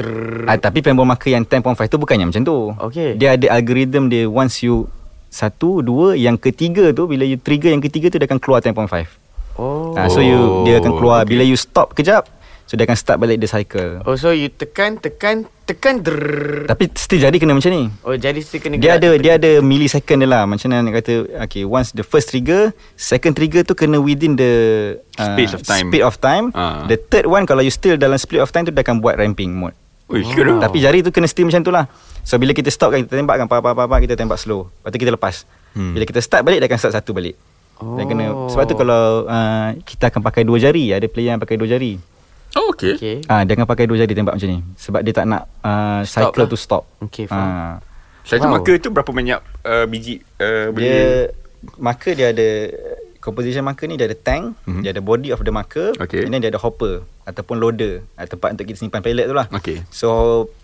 C: ah, Tapi paintball marker yang 10.5 tu Bukannya macam tu
A: Okay.
C: Dia ada algorithm dia Once you Satu Dua Yang ketiga tu Bila you trigger yang ketiga tu Dia akan keluar 10.5
A: Oh.
C: ah, So you Dia akan keluar
B: okay.
C: Bila you stop kejap So dia akan start balik the cycle
A: Oh, so you tekan, tekan, tekan. Drrrr.
C: Tapi still jari kena macam ni
A: Oh, jadi still kena
C: dia ada dia ada millisecond dia lah macam mana nak kata okay once the first trigger second trigger tu kena within the uh,
B: Space of time.
C: speed of time
B: Ah.
C: the third one kalau you still dalam split of time tu dia akan buat ramping mode
B: Ui, sure
A: Oh.
C: Tapi jari tu kena steam macam tu lah So bila kita stop kan Kita tembak kan pa, pa, pa, pa, Kita tembak slow Lepas tu kita lepas
B: Hmm.
C: Bila kita start balik Dia akan start satu balik Dia kena,
A: Oh.
C: Sebab tu kalau uh, Kita akan pakai dua jari Ada player yang pakai dua jari
B: Oh, okay.
A: Okay.
C: Ah, Dia akan pakai dua jari tembak macam ni Sebab dia tak nak uh,
A: Stop
C: Cycle
A: lah.
C: tu stop
A: Okay, faham.
C: Ah,
B: Satu
A: Wow.
B: marker tu berapa banyak uh, biji uh, boleh...
C: Dia Marker dia ada Composition marker ni Dia ada tank
B: Mhm.
C: Dia ada body of the marker
B: Okay.
C: And then dia ada hopper Ataupun loader ah, Tempat untuk kita simpan pellet tu lah
B: Okay.
C: So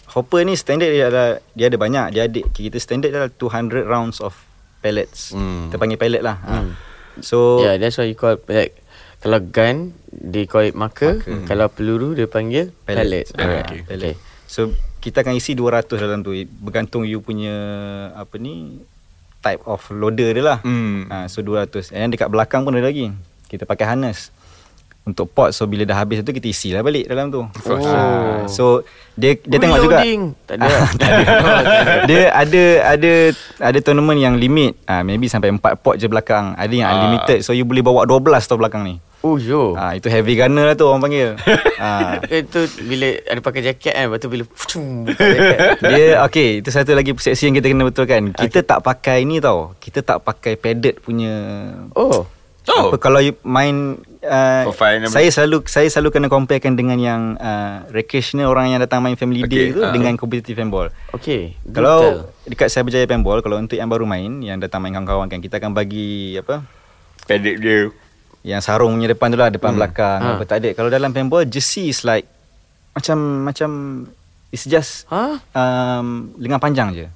C: hopper ni standard dia ada dia ada banyak. Dia ada kita standard adalah 200 rounds of pellets.
B: Hmm.
C: Kita panggil pellet lah.
A: Hmm.
C: Ha. So
A: Yeah, that's why you call like kalau gun they call it marker,
C: Marker.
A: kalau peluru dia panggil pellet.
C: pellet.
A: Ah,
B: okay.
C: pellet. So kita akan isi 200 dalam tu bergantung you punya apa ni type of loader dia lah.
B: Hmm.
C: Ha, so 200. And dekat belakang pun ada lagi. Kita pakai harness. Untuk pot so bila dah habis tu kita isi lah balik dalam tu.
B: course.
C: Ha, so dia dia tengok juga.
A: Tak ada.
C: Ah, tak ada. dia ada ada ada tournament yang limit. Ah maybe sampai 4 pot je belakang. Ada yang
B: Ah.
C: unlimited. So you boleh bawa 12 tau belakang ni.
A: Oh, yo.
C: Ah itu heavy gunner lah tu orang panggil. ah
A: Itu bila ada pakai jaket kan Lepas tu bila jaket
C: dia okey itu satu lagi persepsi yang kita kena betulkan. Kita tak pakai ni tau. Kita tak pakai padded punya
A: Oh
B: Oh.
C: Apa kalau you main uh, saya selalu saya selalu kena comparekan dengan yang uh, recreational orang yang datang main family day
B: Okay,
C: tu
B: ah.
C: dengan competitive handball.
A: Okay
C: Kalau dekat saya berjaya paintball kalau untuk yang baru main yang datang main kawan-kawan kan kita akan bagi apa
B: Padded dia.
C: Yang sarung punya depan tu lah depan
B: Hmm.
C: belakang
A: Ha.
C: apa tak ada. Kalau dalam paintball jersey is like macam macam it's just
A: Ha?
C: um, lengan panjang je.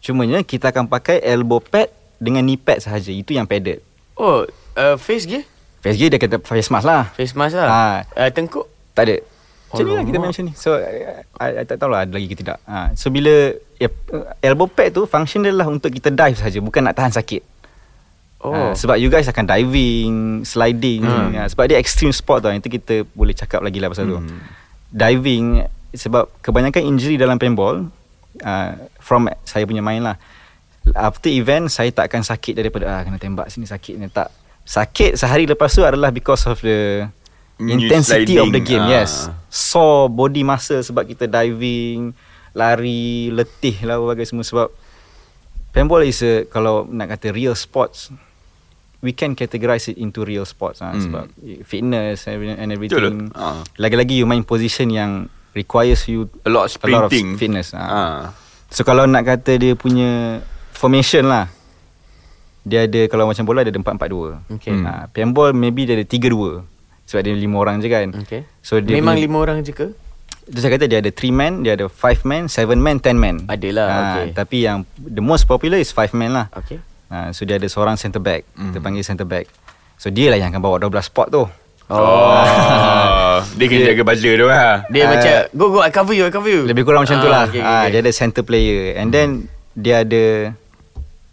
C: Cumanya kita akan pakai elbow pad dengan knee pad sahaja. Itu yang padded.
A: Oh uh, Face gear
C: Face gear dia kata face mask lah.
A: Face mask lah
C: Ha.
A: uh, Tengkuk
C: Tak ada. Macam ni lah kita main macam ni. So I, I, I tak tahulah ada lagi ke tidak. Ha. So bila ya, elbow pad tu function dia lah untuk kita dive saja bukan nak tahan sakit.
A: Oh
C: Ha, sebab you guys akan diving, sliding.
B: Hmm.
C: Ha, sebab dia extreme sport tau. Itu kita boleh cakap lagi lah pasal tu.
B: Hmm.
C: Diving sebab kebanyakan injury dalam paintball uh, from saya punya main lah. After event saya tak akan sakit daripada ah kena tembak sini sakit ni tak. Sakit sehari lepas tu adalah because of the intensity of the game.
B: ah.
C: Yes. Sore body muscle sebab kita diving, lari, letih lah berbagai semua sebab paintball is a, kalau nak kata real sports we can categorize it into real sports ha,
B: Hmm.
C: sebab fitness and everything-
B: Betul. Ah.
C: Lagi-lagi you main position yang requires you
B: A lot of
C: a lot of
B: sprinting.
C: fitness. Ha.
B: Ah.
C: So kalau nak kata dia punya formation lah dia ada kalau macam bola dia ada 4-4-2.
A: Okay.
B: Hmm.
C: Ha, paintball maybe dia ada 3-2. Sebab dia lima orang je kan.
A: Okay
C: So dia
A: Memang lima orang je ke?
C: Itu saya kata dia ada 3 man, dia ada 5 man, 7 man, 10 man.
A: Adalah,
C: Ah,
A: okay.
C: Tapi yang the most popular is 5 man lah.
A: Okay.
C: Ha, so dia ada seorang centre back.
B: Hmm.
C: Kita panggil centre back. So dia lah yang akan bawa 12 spot tu.
B: Oh, dia kena jaga buzzer tu lah.
A: Dia
C: Ah.
A: macam Go go I cover you I cover you
C: Lebih kurang macam tu
A: Ah,
C: lah.
A: okay,
C: Ah,
A: okay,
C: Dia
A: okay.
C: ada centre player. And then dia ada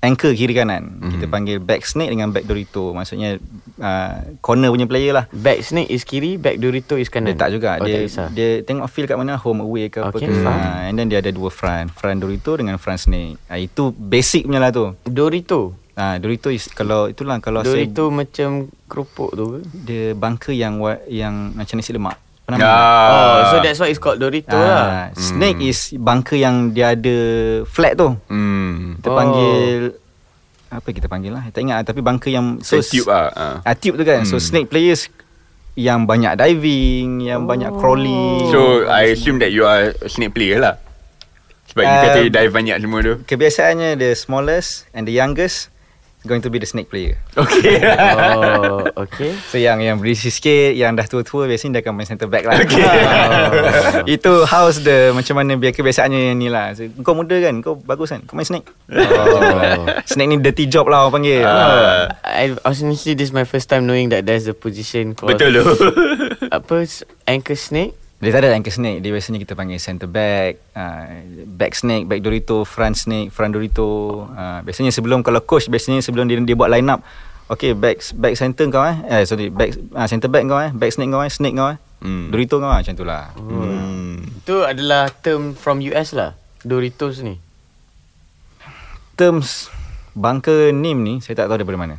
C: anchor kiri kanan. Kita panggil back snake dengan back Dorito. Maksudnya uh, corner punya player lah.
A: Back snake is kiri Back Dorito is kanan
C: Dia tak juga
A: oh,
C: Dia
A: tak
C: dia tengok feel kat mana Home away ke apa ke
A: faham.
C: ha, And then dia ada dua front Front Dorito dengan front Snake ha, Itu basic punya lah tu
A: Dorito
C: ha, Dorito is Kalau itulah Kalau
A: Dorito macam kerupuk tu ke?
C: saya Dia bunker yang Yang macam nasi lemak Apa nama
B: Ah.
A: Oh, so that's why it's called Dorito lah.
C: Ah, Snake is bunker yang dia ada flat tu
B: Hmm.
C: Kita
A: Oh.
C: panggil Apa kita panggil lah Tak ingat lah, Tapi bunker yang
B: So, tube lah. Ah.
C: ah, Tube tu kan So
B: Hmm.
C: snake players Yang banyak diving Yang banyak crawling
B: So, I assume that you are a snake player lah. Sebab you
C: Um,
B: kata you dive banyak semua tu.
C: Kebiasaannya the smallest and the youngest going to be the snake player.
B: Okay.
A: Oh, okay.
C: So yang yang berisi sikit, yang dah tua-tua biasanya dia akan main center back lah.
B: Okay.
C: Oh. Itu house the macam mana biar kebiasaannya yang ni lah. So, kau muda kan, kau bagus kan, kau main snake. Oh. snake ni dirty job lah orang panggil.
B: Ah.
A: I honestly this is my first time knowing that there's a position called
B: Betul tu.
A: apa s- anchor snake.
C: Dia tak ada anchor snake. Dia biasanya kita panggil center back uh, Back snake Back Dorito Front snake Front Dorito. Uh, Biasanya sebelum Kalau coach Biasanya sebelum dia, dia buat line up Okay back back center kau eh? Eh sorry back uh, Center back kau eh? Back snake kau eh? Snake kau eh?
B: Hmm.
C: Dorito kau eh Macam tu lah.
B: Hmm.
A: Itu adalah term from US lah. Doritos ni.
C: Terms Bunker name ni Saya tak tahu daripada mana.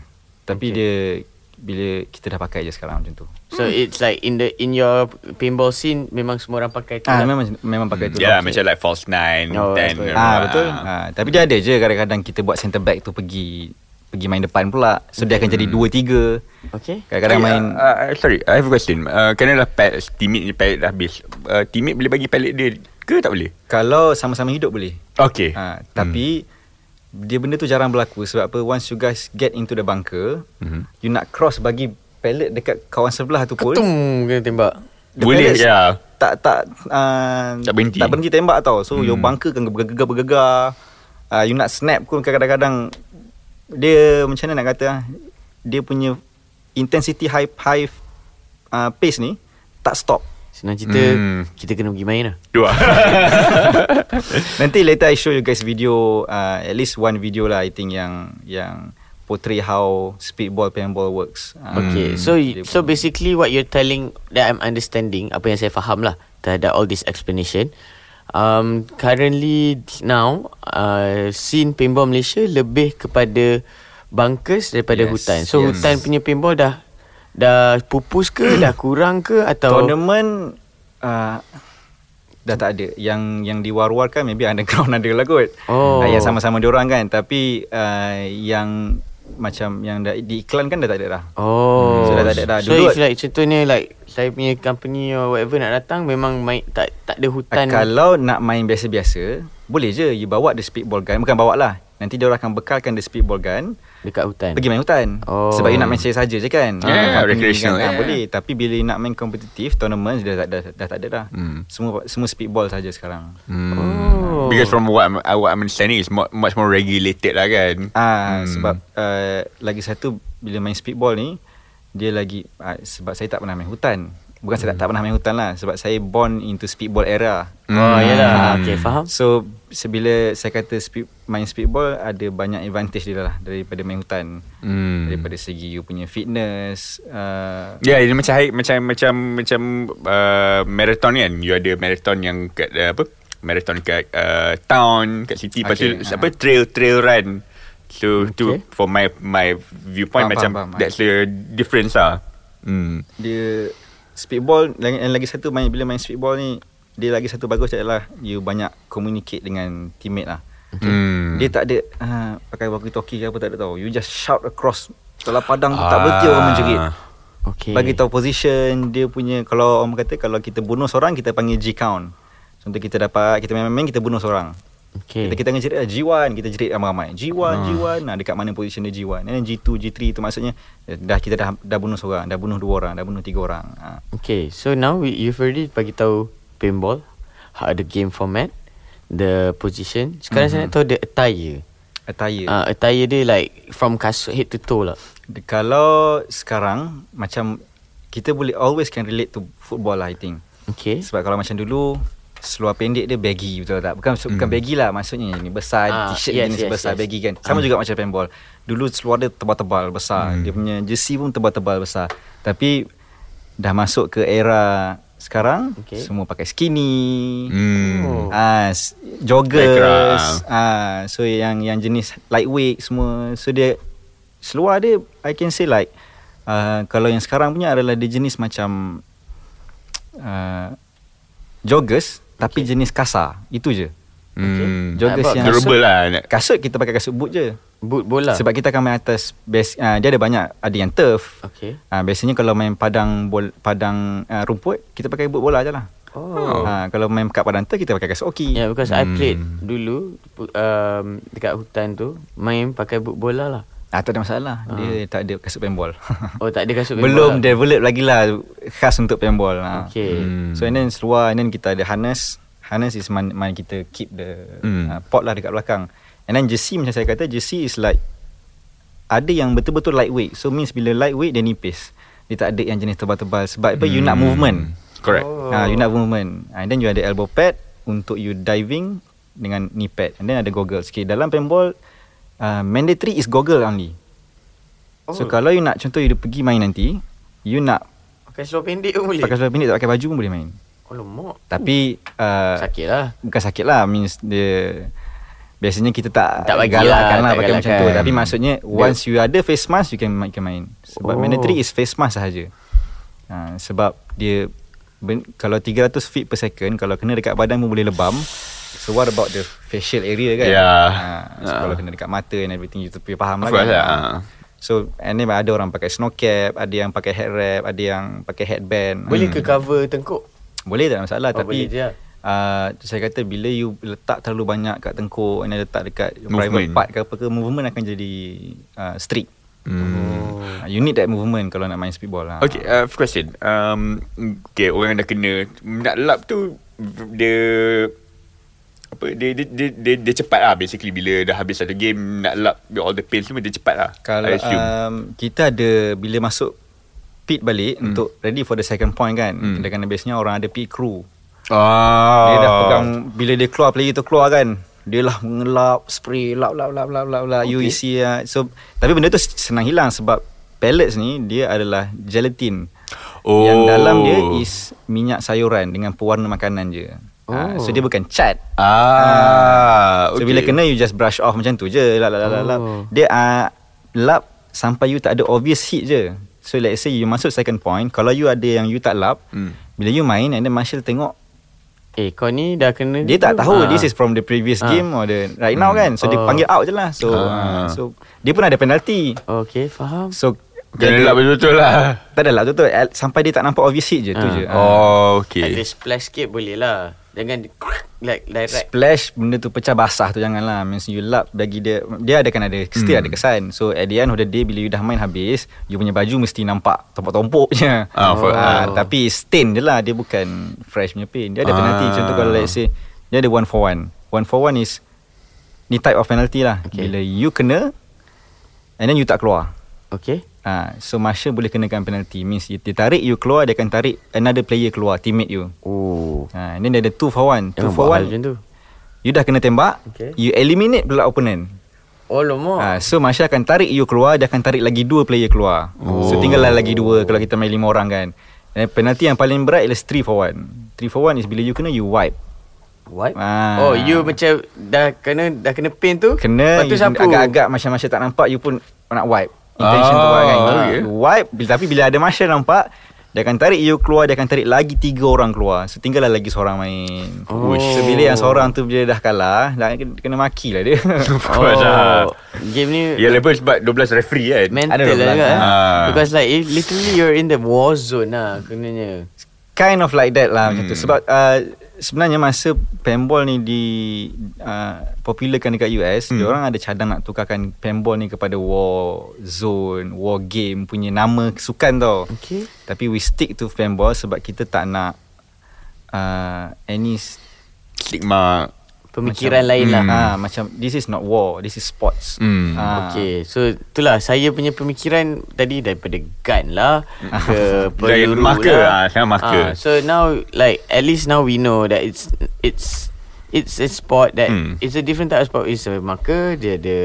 C: Tapi dia Bila kita dah pakai je sekarang Macam tu
A: So it's like in the in your pinball scene memang semua orang pakai tu.
C: Ah
A: lah.
C: memang memang pakai tu.
B: Ya,
C: lah.
B: macam like false nine,
A: Oh,
B: ten.
A: betul.
C: Ah betul. Ah tapi dia ada je kadang-kadang kita buat center back tu pergi pergi main depan pula. So dia akan jadi 2 3.
A: Okay.
C: Kadang-kadang main
B: Uh, sorry, I have a question. Uh, kena lah pal- teammate ni pallet dah habis. Uh, teammate boleh bagi pallet dia ke tak boleh?
C: kalau sama-sama hidup boleh.
B: Okay.
C: Ah tapi dia benda tu jarang berlaku sebab apa once you guys get into the bunker,
B: Mhm.
C: you nak cross bagi pellet dekat kawan sebelah tu pun
A: Ketum kena tembak.
C: the
B: Boleh, ya.
C: Tak tak uh,
B: Tak berhenti.
C: Tak berhenti tembak tau. So hmm. your
B: Hmm.
C: bunker kan bergegar bergegar. Uh, you nak snap pun kadang-kadang dia macam mana nak kata ah, dia punya intensity high high uh, pace ni tak stop.
A: Senang cerita
B: Hmm.
A: kita kena pergi main lah.
B: Dua.
C: Nanti later I show you guys video uh, at least one video lah I think yang yang portray how speedball paintball works. Uh,
A: Okay, so so basically what you're telling that I'm understanding apa yang saya faham lah terhadap all this explanation. Um, currently now uh, scene paintball Malaysia lebih kepada bunkers daripada
C: Yes,
A: hutan. So
C: yes.
A: hutan punya paintball dah dah pupus ke dah kurang ke atau
C: Tournament uh, dah tak ada. Yang yang diwar-warkan maybe underground ada lah kot.
A: Oh.
C: Uh, yang sama-sama diorang kan. Tapi uh, yang macam yang dah diiklankan dah tak ada dah.
A: Oh.
C: So, dah tak ada dah.
A: So
C: Dulu-
A: if like contohnya like saya punya company or whatever nak datang memang main tak tak ada hutan.
C: Uh, kalau nak main biasa-biasa, boleh je you bawa the speedball gun. Bukan bawa lah. Nanti dia akan bekalkan the speedball gun
A: dekat hutan.
C: pergi main hutan.
A: Oh.
C: Sebab you nak main saja saja je kan.
B: Yeah,
C: Ah, company
B: recreational,
C: Ah,
B: yeah.
C: boleh. Tapi bila nak main kompetitif, tournament dah, dah, dah, dah tak ada dah.
B: Hmm.
C: Semua semua speedball saja sekarang.
B: Hmm.
A: Oh.
B: Because from what I'm, what I'm understanding is much, much more regulated lah kan.
C: Ah
B: Hmm.
C: sebab uh, lagi satu bila main speedball ni dia lagi uh, sebab saya tak pernah main hutan. Bukan saya tak, tak pernah main hutan lah sebab saya born into speedball era.
A: Oh,
B: Hmm.
A: yalah. Okay, faham.
C: So sebila saya kata speed, main speedball ada banyak advantage dia lah daripada main hutan.
B: Hmm.
C: Daripada segi you punya fitness uh,
B: Ya, yeah, dia macam macam macam macam uh, marathon kan. You ada marathon yang kat uh, apa? Marathon kat uh, town, kat city, lepas
C: Okay,
B: tu
C: ah.
B: apa trail trail run. So okay. tu
A: Okay.
B: for my my viewpoint
C: Faham,
B: macam
C: faham, faham.
B: that's the difference lah. Hmm.
C: dia speedball lagi yang lagi satu main bila main speedball ni dia lagi satu bagus adalah you banyak communicate dengan teammate lah.
B: Hmm.
C: Dia tak ada uh, pakai walkie talkie ke apa tak ada tahu. You just shout across Kalau padang tu tak berhenti orang menjerit.
A: Okay.
C: Bagi tahu position dia punya kalau orang kata kalau kita bunuh seorang kita panggil G count. Contoh kita dapat kita main-main kita bunuh seorang.
A: Okay.
C: Kita kita akan jerit lah, G1 kita jerit ramai-ramai. G1
B: Ah.
C: G1 nah dekat mana position dia G1. And then G2 G3 tu maksudnya eh, dah kita dah dah bunuh seorang, dah bunuh dua orang, dah bunuh tiga orang. Ha.
A: Okay, so now we, you've already bagi tahu paintball, how the game format, the position. Sekarang mm-hmm. saya nak tahu the attire.
C: Attire.
A: Uh, attire dia like from kasut head to toe lah.
C: The- Kalau sekarang macam kita boleh always can relate to football lah I think.
A: Okay.
C: Sebab kalau macam dulu seluar pendek dia baggy betul tak? Bukan bukan baggy lah maksudnya ni besar
A: Ah,
C: t-shirt
A: yes,
C: jenis
A: yes,
C: besar
A: yes.
C: baggy kan. Sama juga macam paintball. Dulu seluar dia tebal-tebal besar. Dia punya jersey pun tebal-tebal besar. Tapi dah masuk ke era sekarang
A: Okay.
C: semua pakai skinny.
B: Hmm.
A: Oh.
C: Ah, joggers.
B: Lycra.
C: Ah, so yang yang jenis lightweight semua. So dia seluar dia I can say like uh, kalau yang sekarang punya adalah dia jenis macam uh, joggers tapi jenis kasar. Itu je.
B: Hmm.
C: Joggers yang
B: Durable lah.
C: Kasut kita pakai kasut boot je.
A: Boot bola.
C: Sebab kita akan main atas base uh, dia ada banyak ada yang turf.
A: Okay.
C: Uh, biasanya kalau main padang bol, padang uh, rumput kita pakai boot bola je lah.
A: Oh.
C: Uh, kalau main kat padang turf kita pakai kasut oki.
A: Yeah, because I
B: Hmm.
A: played dulu um, dekat hutan tu main pakai boot bola lah.
C: Ah tak ada masalah. Dia tak ada kasut paintball.
A: Oh tak ada kasut
C: Belum
A: bola.
C: develop lagi lah khas untuk paintball. Ha.
A: Okay.
B: Hmm.
C: So and then seluar and then kita ada harness. Harness is mana, mana kita keep the
B: Hmm.
C: uh, pot lah dekat belakang. And then jersey macam saya kata jersey is like ada yang betul-betul lightweight. So means bila lightweight dia nipis. Dia tak ada yang jenis tebal-tebal sebab apa you nak
B: Hmm.
C: movement.
B: Correct.
A: Oh.
C: Ha, you nak movement. And then you ada elbow pad untuk you diving dengan knee pad. And then ada goggles. Okay, dalam paintball uh, mandatory is goggle only. So
A: Oh.
C: kalau you nak contoh you pergi main nanti, you nak
A: Pakai seluar pendek pun boleh.
C: pakai seluar pendek tak pakai baju pun boleh main.
A: Oh lemak.
C: Tapi uh,
A: Sakit lah.
C: bukan sakit lah means dia biasanya kita tak
A: Tak bagi
C: galakkan
A: lah,
C: lah
A: tak
C: pakai macam tu
A: galakkan.
C: tapi maksudnya once you ada face mask you can, you can main sebab
A: Oh.
C: mandatory is face mask sahaja ha, sebab dia ben, kalau 300 feet per second kalau kena dekat badan pun boleh lebam so what about the facial area kan
B: Yeah.
C: ha, so
B: Ah.
C: kalau kena dekat mata and everything you tu faham lah kan
B: lah.
C: Ha. so and then ada orang pakai snow cap ada yang pakai head wrap ada yang pakai headband
A: Boleh ke cover tengkuk?
C: boleh tak ada masalah
A: Oh,
C: tapi
A: boleh je
C: uh, saya kata bila you letak terlalu banyak kat tengkuk and letak dekat
B: Movement.
C: private part ke apa ke movement akan jadi uh, strict.
B: Hmm.
C: Uh, you need that movement kalau nak main speedball lah.
B: Okay, uh, first question. Um, okay, orang yang dah kena nak lap tu dia apa dia dia, dia dia dia cepat lah basically bila dah habis satu game nak lap all the pain semua dia cepat lah.
C: Kalau um, kita ada bila masuk pit balik hmm. untuk ready for the second point kan.
B: Hmm.
C: Dengan biasanya orang ada pit crew.
B: ah.
C: Dia dah pegang bila dia keluar player tu keluar kan. Dia lah mengelap spray lap lap lap lap lap lap okay.
A: Okay.
C: UEC lah. So tapi benda tu senang hilang sebab pellets ni dia adalah gelatin.
B: Oh.
C: Yang dalam dia is minyak sayuran dengan pewarna makanan je. Oh. Ha, so dia bukan cat.
B: Ah.
C: So bila kena you just brush off macam tu je. Lap lap lap lap. lap.
A: Oh.
C: Dia uh, lap sampai you tak ada obvious hit je. So let's say you masuk second point, kalau you ada yang you tak lap,
B: Hmm.
C: bila you main and then Marshall tengok
A: Eh kau ni dah kena
C: dia tak tahu
A: Ah.
C: this is from the previous
A: Ah.
C: game or the right now
B: Hmm.
C: kan. So dia
A: Oh.
C: panggil out je lah. So
B: Ah.
C: uh, so dia pun ada penalty.
A: Okay faham
C: So
B: Kena
C: dia-
B: lap betul-betul lah.
C: Tak adalah tu tu sampai dia tak nampak obvious hit je tu
A: Ah.
C: je. Ah.
B: Oh,
A: Ada
B: okay.
A: splash sikit boleh lah Jangan di- like direct.
C: Splash benda tu pecah basah tu janganlah. Means you lap bagi dia Dia ada kan ada Still
B: Hmm.
C: ada kesan. So at the end of the day Bila you dah main habis You punya baju mesti nampak Tompok-tompok je.
B: Ah, for-
C: Ah,
A: Oh.
C: Tapi stain je lah. Dia bukan fresh punya paint. Dia ada
B: Ah.
C: penalty. Contoh kalau let's say Dia ada one for one. One for one is Ni type of penalty lah.
A: Okay.
C: Bila you kena And then you tak keluar.
A: Okay
C: Ah, so Marshall boleh kenakan penalty Means dia tarik you keluar Dia akan tarik Another player keluar Teammate you.
A: Oh.
C: Ah, and then dia ada two for one. Two
A: Jangan
C: for
A: buat hal
C: one.
A: macam tu.
C: You dah kena tembak.
A: Okay.
C: You eliminate pula opponent.
A: Oh lomak
C: ha, So Masya akan tarik you keluar. Dia akan tarik lagi dua player keluar. Oh. So tinggallah lagi dua Kalau kita main lima orang kan. Dan penalti yang paling berat Ialah 3 for 1 3 for 1 is bila you kena You wipe.
A: Wipe?
C: Ah.
A: Oh you macam Dah kena Dah kena paint tu?
C: Kena
A: Lepas tu sapu?
C: Agak-agak macam Masya tak nampak You pun nak wipe Intention tu
B: Ah,
C: buat kan
B: okay.
C: You wipe bila- Tapi bila ada Masya nampak dia akan tarik you keluar Dia akan tarik lagi tiga orang keluar So tinggallah lagi seorang main
A: Oh.
C: So bila yang seorang tu Bila dah kalah dah kena, maki lah dia
B: course lah.
A: Oh Game ni
B: Ya level sebab 12 referee kan.
A: Mental
C: Ada
A: lah eh.
B: Ah.
A: Because like it, Literally you're in the war zone lah Kenanya
C: kind of like that lah hmm. macam tu
B: Hmm.
C: sebab uh, sebenarnya masa paintball ni di uh, popularkan dekat US hmm. orang ada cadang nak tukarkan paintball ni kepada war zone war game punya nama sukan tau
A: Okay
C: tapi we stick to paintball sebab kita tak nak uh, any
B: Stigma.
A: Pemikiran
C: macam,
A: lain lah.
C: Hmm. Ah, macam this is not war, this is sports.
B: Hmm.
C: Ah,
A: Okay So itulah Saya punya pemikiran Tadi daripada gun lah Ke
B: Dari
A: peluru
B: marker,
A: lah
B: ah, sekarang marker.
A: Ah, So now Like at least now we know That it's It's It's a sport that
B: Hmm.
A: It's a different type of sport It's a marker Dia ada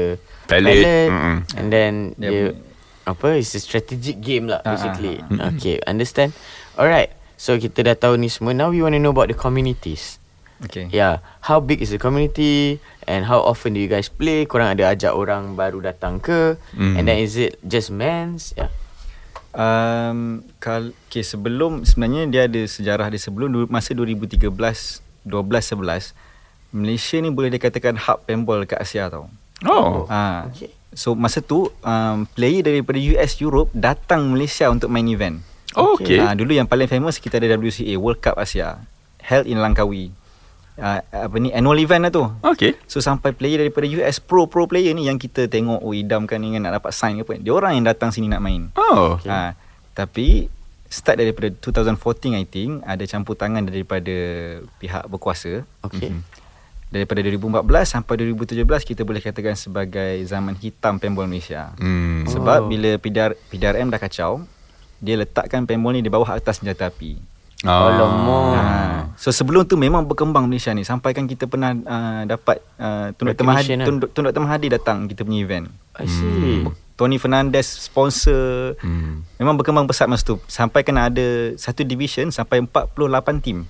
B: Pellet.
A: pellet,
B: Mm-mm.
A: And then
C: Dia
A: dia, Apa It's a strategic game lah
C: Ah,
A: Basically
C: ah,
A: Okay understand Alright So kita dah tahu ni semua Now we want to know about the communities
C: Okay.
A: Yeah, how big is the community and how often do you guys play? Korang ada ajak orang baru datang ke?
B: Mm.
A: And then is it just men's? Yeah.
C: Um, kal okay, sebelum sebenarnya dia ada sejarah dia sebelum du- masa 2013, 12, 11 Malaysia ni boleh dikatakan hub paintball dekat Asia tau.
B: Oh.
C: Ha.
A: Okay.
C: So masa tu um, player daripada US Europe datang Malaysia untuk main event.
B: Oh, okay.
C: Ha, dulu yang paling famous kita ada WCA World Cup Asia held in Langkawi. Uh, apa ni annual event lah tu.
B: Okay.
C: So sampai player daripada US pro pro player ni yang kita tengok oh idamkan ni kan nak dapat sign ke apa. Dia orang yang datang sini nak main.
B: Oh.
C: Okay. Ha, tapi start daripada 2014 I think ada campur tangan daripada pihak berkuasa.
A: Okay.
C: Mhm. Daripada 2014 sampai 2017 kita boleh katakan sebagai zaman hitam paintball Malaysia.
B: Hmm.
C: Sebab
A: Oh.
C: bila PDR, PDRM dah kacau, dia letakkan paintball ni di bawah atas senjata api.
B: Ah.
A: Alamak.
C: Ha. So sebelum tu memang berkembang Malaysia ni sampai kan kita pernah uh, dapat uh, Tun Dr. Mahathir
A: lah.
C: Tun, Tun Dr. Mahathir datang kita punya event.
A: I see.
C: Tony Fernandez sponsor.
B: Hmm.
C: Memang berkembang pesat masa tu. Sampai kena ada satu division sampai 48 tim.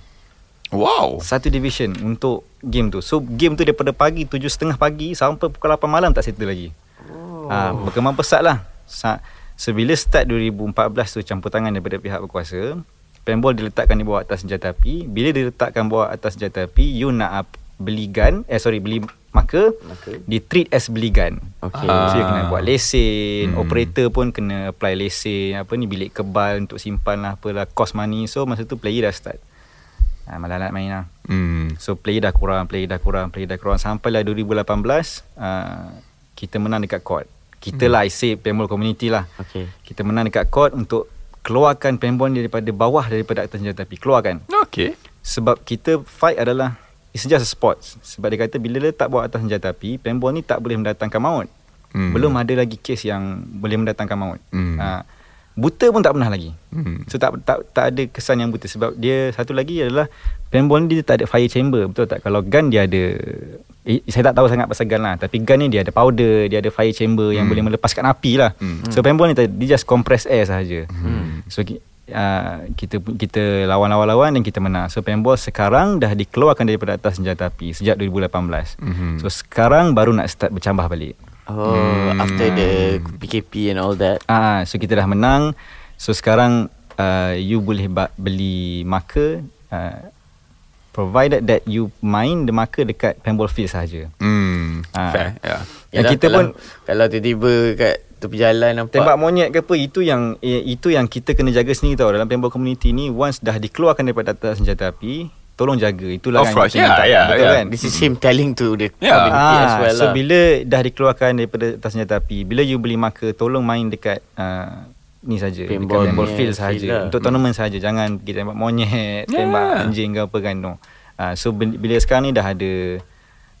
B: Wow.
C: Satu division untuk game tu. So game tu daripada pagi 7.30 pagi sampai pukul 8 malam tak settle lagi. Oh. Ha, berkembang pesat lah. Sa- so bila start 2014 tu campur tangan daripada pihak berkuasa, paintball diletakkan di bawah atas senjata api. Bila diletakkan bawah atas senjata api, you nak up- beli gun, eh sorry beli marker,
A: Marker.
C: di treat as beli gun.
A: Okay.
C: So you kena buat lesen
B: Hmm.
C: Operator pun kena apply lesen Apa ni bilik kebal Untuk simpan lah Apalah cost money So masa tu player dah start ha, Malah nak main lah
B: Hmm.
C: So player dah kurang Player dah kurang Player dah kurang Sampailah 2018 uh, Kita menang dekat court Kita
B: Hmm.
C: lah I say Paintball community lah
A: Okay.
C: Kita menang dekat court Untuk Keluarkan ni daripada bawah Daripada atas senjata api Keluarkan
B: Okay.
C: sebab kita fight adalah It's just a sports Sebab dia kata Bila letak bawah atas senjata api Paintball ni tak boleh mendatangkan maut
B: Hmm.
C: Belum ada lagi kes yang Boleh mendatangkan maut
B: Hmm.
C: ha, Buta pun tak pernah lagi
B: Hmm.
C: So tak, tak tak ada kesan yang buta Sebab dia Satu lagi adalah Paintball ni dia tak ada fire chamber Betul tak Kalau gun dia ada eh, Saya tak tahu sangat pasal gun lah Tapi gun ni dia ada powder Dia ada fire chamber Yang
B: Hmm.
C: boleh melepaskan api lah
B: Hmm.
C: So paintball ni Dia just compress air sahaja
B: Hmm.
C: So uh, kita kita lawan-lawan-lawan dan kita menang. So paintball sekarang dah dikeluarkan daripada atas senjata api sejak 2018.
B: Mhm.
C: So sekarang baru nak start bercambah balik.
A: Oh,
B: Hmm.
A: after the PKP and all that.
C: Ah, so kita dah menang. So sekarang uh, you boleh ba- beli marker uh, provided that you main the marker dekat paintball field sahaja.
B: Hmm.
C: Ah.
B: Fair. Yeah.
C: Dan
A: Yalah,
C: kita
A: kalau,
C: pun
A: Kalau tiba-tiba kat tepi jalan nampak
C: Tembak monyet ke apa itu yang eh, itu yang kita kena jaga sendiri tau dalam paintball community ni once dah dikeluarkan daripada atas senjata api tolong jaga itulah
B: Of
C: kan
B: course,
C: kita
B: yeah,
C: minta.
B: yeah,
C: betul
B: yeah.
C: kan
A: This is him telling to the
B: Yeah.
A: community as
C: ah,
A: well
C: so
A: lah.
C: bila dah dikeluarkan daripada atas senjata api bila you beli marker tolong main dekat uh, ni saja dekat
A: punya
C: field sahaja
A: lah.
C: untuk tournament sahaja jangan kita tembak monyet
B: Yeah.
C: tembak anjing ke apa kan no. Ah, so bil- bila sekarang ni dah ada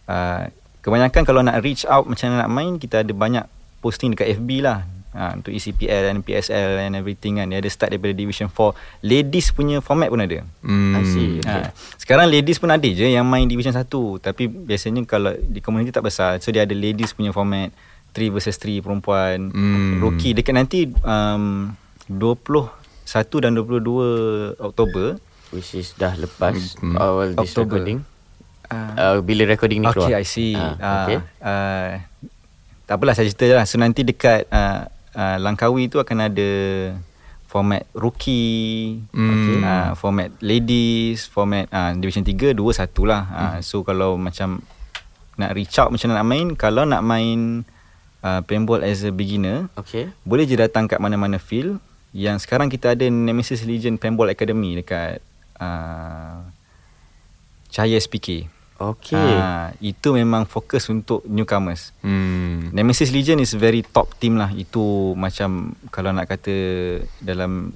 C: uh, kebanyakan kalau nak reach out macam mana nak main kita ada banyak posting dekat FB lah ha, untuk ECPL dan PSL and everything kan dia ada start daripada division 4 ladies punya format pun ada
B: Hmm.
A: I see.
C: Ha, sekarang ladies pun ada je yang main division 1 tapi biasanya kalau di komuniti tak besar so dia ada ladies punya format 3 versus 3 perempuan
B: Hmm.
C: rookie dekat nanti um, 21 dan 22 Oktober
A: Which is dah lepas
B: Hmm.
A: awal this
C: October.
A: recording.
C: uh,
A: Uh, bila recording ni keluar.
C: Okay I see
A: Ah,
C: uh,
A: okay.
C: uh, Tak apalah saya cerita je lah So nanti dekat uh, uh, Langkawi tu akan ada Format rookie
B: Hmm.
C: uh, Format ladies Format uh, Division 3 2 1 lah uh, So kalau macam Nak reach out macam nak main Kalau nak main uh, Paintball as a beginner
A: Okay.
C: Boleh je datang kat mana-mana field Yang sekarang kita ada Nemesis Legion Paintball Academy Dekat uh, Cahaya SPK
A: Okay.
C: Ah, itu memang fokus untuk newcomers.
B: Hmm.
C: Nemesis Legion is very top team lah. Itu macam kalau nak kata dalam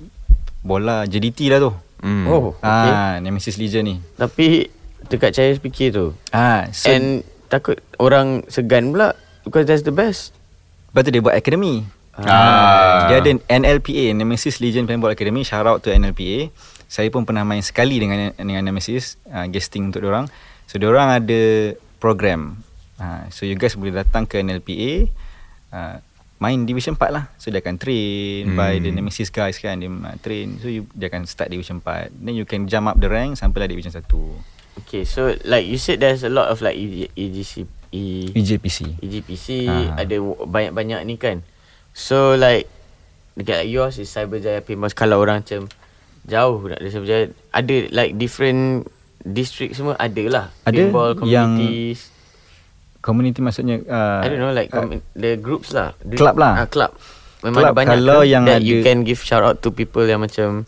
C: bola JDT lah tu.
B: Hmm.
A: Oh, okay.
C: Ah, Nemesis Legion ni.
A: Tapi dekat Cahaya fikir tu.
C: Ah, so
A: And takut orang segan pula because that's the best.
C: lepas tu dia buat academy.
B: Ah.
C: Dia ada NLPA, Nemesis Legion Paintball Academy. Shout out to NLPA. Saya pun pernah main sekali dengan dengan Nemesis, uh, guesting untuk orang. So orang ada program. Uh, so you guys boleh datang ke NLPA uh, main division 4 lah. So dia akan train hmm. by the Nemesis guys kan dia uh, train. So you, dia akan start division 4. Then you can jump up the rank sampai lah division 1.
A: Okay, so like you said there's a lot of like E- EGC E-
C: EJPC.
A: EGPC
C: Ah.
A: ada banyak-banyak ni kan. So like dekat like yours is Cyberjaya Paintball kalau orang macam jauh nak dari Cyberjaya ada like different district semua ada lah.
C: Ada
A: Paintball
C: yang-. Community maksudnya uh,
A: I don't know like com- the groups lah.
C: Club lah.
A: Ah, club. Memang
C: Club
A: ada banyak
C: kalau
A: ke
C: yang
A: that
C: ada-
A: you can give shout out to people yang macam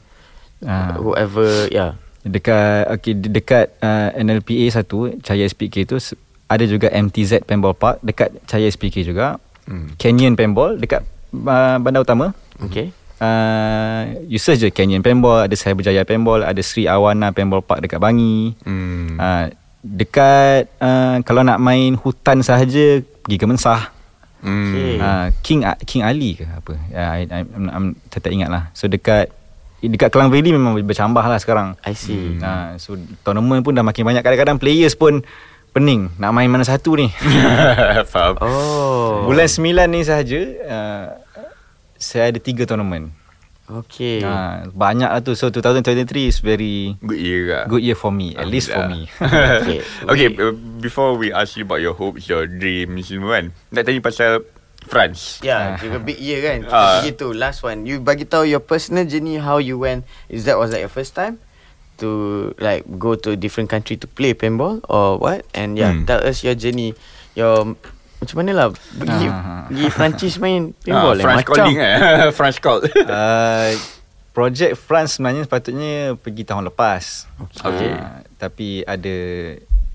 C: Ah.
A: whoever yeah.
C: Dekat okay, de- dekat uh, NLPA satu Cahaya SPK tu ada juga MTZ Paintball Park dekat Cahaya SPK juga.
B: Hmm.
C: Canyon Paintball dekat uh, bandar utama.
A: Okay.
C: Uh, you search je Canyon Paintball, ada Cyberjaya Paintball, ada Sri Awana Paintball Park dekat Bangi.
B: Hmm.
C: Uh, dekat uh, kalau nak main hutan sahaja pergi ke Mensah.
B: Hmm.
A: Okay.
C: Uh, King King Ali ke apa? Yeah, I, I, I'm, I'm, saya tak ingat lah. So dekat dekat Kelang Valley memang bercambah lah sekarang.
A: I see.
C: Ha, so tournament pun dah makin banyak Kadang-kadang players pun Pening Nak main mana satu ni
B: Faham.
A: Oh.
C: Bulan 9 ni sahaja uh, Saya ada 3 tournament
A: Okay.
C: ha, Banyak lah tu So 2023 is very
B: Good year lah.
C: Good year for me At least for me
A: Okay.
B: okay, uh, before we ask you about your hopes, your dreams semua kan. Nak tanya pasal France.
A: Yeah, juga big year kan. Kita pergi tu last one. You bagi tahu your personal journey how you went. Is that was like your first time to like go to a different country to play paintball or what? And yeah,
B: Hmm.
A: tell us your journey. Your macam mana lah pergi
C: Ah.
A: pergi Perancis main
B: Ah,
A: paintball eh,
B: France
A: macam.
B: calling eh. France call.
C: uh, Project France sebenarnya sepatutnya pergi tahun lepas
B: Okay.
C: uh, Tapi ada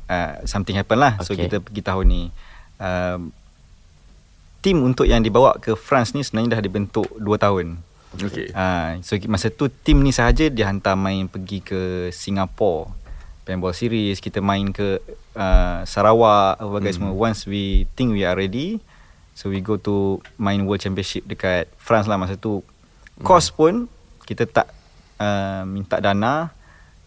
C: uh, Something happen lah So
A: Okay.
C: kita pergi tahun ni um, Tim untuk yang dibawa ke France ni sebenarnya dah dibentuk 2 tahun
B: okay.
C: Uh, so masa tu tim ni sahaja dia hantar main pergi ke Singapore paintball series kita main ke uh, Sarawak apa hmm. semua once we think we are ready so we go to main world championship dekat France lah masa tu cost pun kita tak uh, minta dana